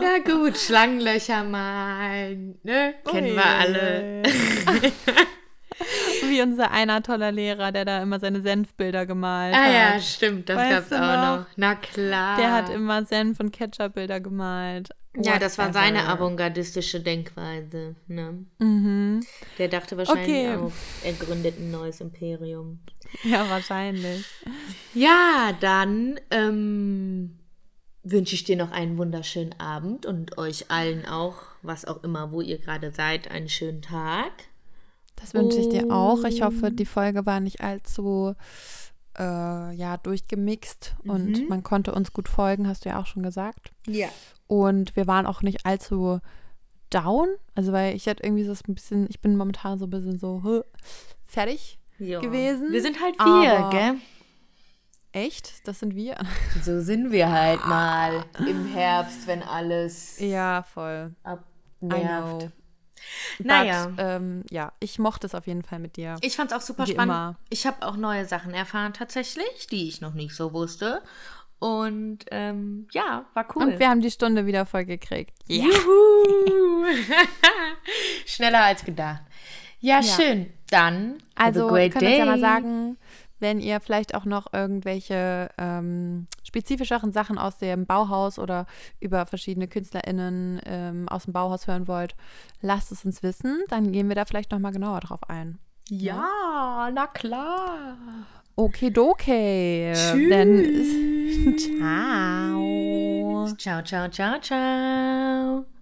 Ja gut, Schlangenlöcher malen, ne? Kennen wir alle. [LAUGHS] Wie unser einer toller Lehrer, der da immer seine Senfbilder gemalt Ah hat. ja, stimmt, das Weißt gab's du auch noch? noch. Na klar. Der hat immer Senf- und Ketchup-Bilder gemalt. Ja, das war seine avantgardistische Denkweise. Ne? Mhm. Der dachte wahrscheinlich Okay. auch, er gründet ein neues Imperium. Ja, wahrscheinlich. Ja, dann ähm, wünsche ich dir noch einen wunderschönen Abend und euch allen auch, was auch immer, wo ihr gerade seid, einen schönen Tag. Das wünsche ich dir auch. Ich hoffe, die Folge war nicht allzu äh, ja, durchgemixt und Mhm. man konnte uns gut folgen, hast du ja auch schon gesagt. Ja. Und wir waren auch nicht allzu down. Also, weil ich hatte irgendwie so ein bisschen, ich bin momentan so ein bisschen so fertig. gewesen, Wir sind halt wir, gell? Echt? Das sind wir? [LAUGHS] So sind wir halt mal im Herbst, wenn alles Ja, voll. Abnervt. Naja. But, ähm, ja, ich mochte es auf jeden Fall mit dir. Ich fand es auch super Wie spannend. immer. Ich habe auch neue Sachen erfahren tatsächlich, die ich noch nicht so wusste. Und ähm, ja, war cool. Und wir haben die Stunde wieder voll gekriegt. Ja. Juhu! [LAUGHS] Schneller als gedacht. Ja, Ja. schön. Dann Also day. uns ja mal sagen, wenn ihr vielleicht auch noch irgendwelche ähm, spezifischeren Sachen aus dem Bauhaus oder über verschiedene KünstlerInnen ähm, aus dem Bauhaus hören wollt, lasst es uns wissen. Dann gehen wir da vielleicht nochmal genauer drauf ein. Ja, na klar. Okidoki. Dann [LAUGHS] ciao. Ciao, ciao, ciao, ciao.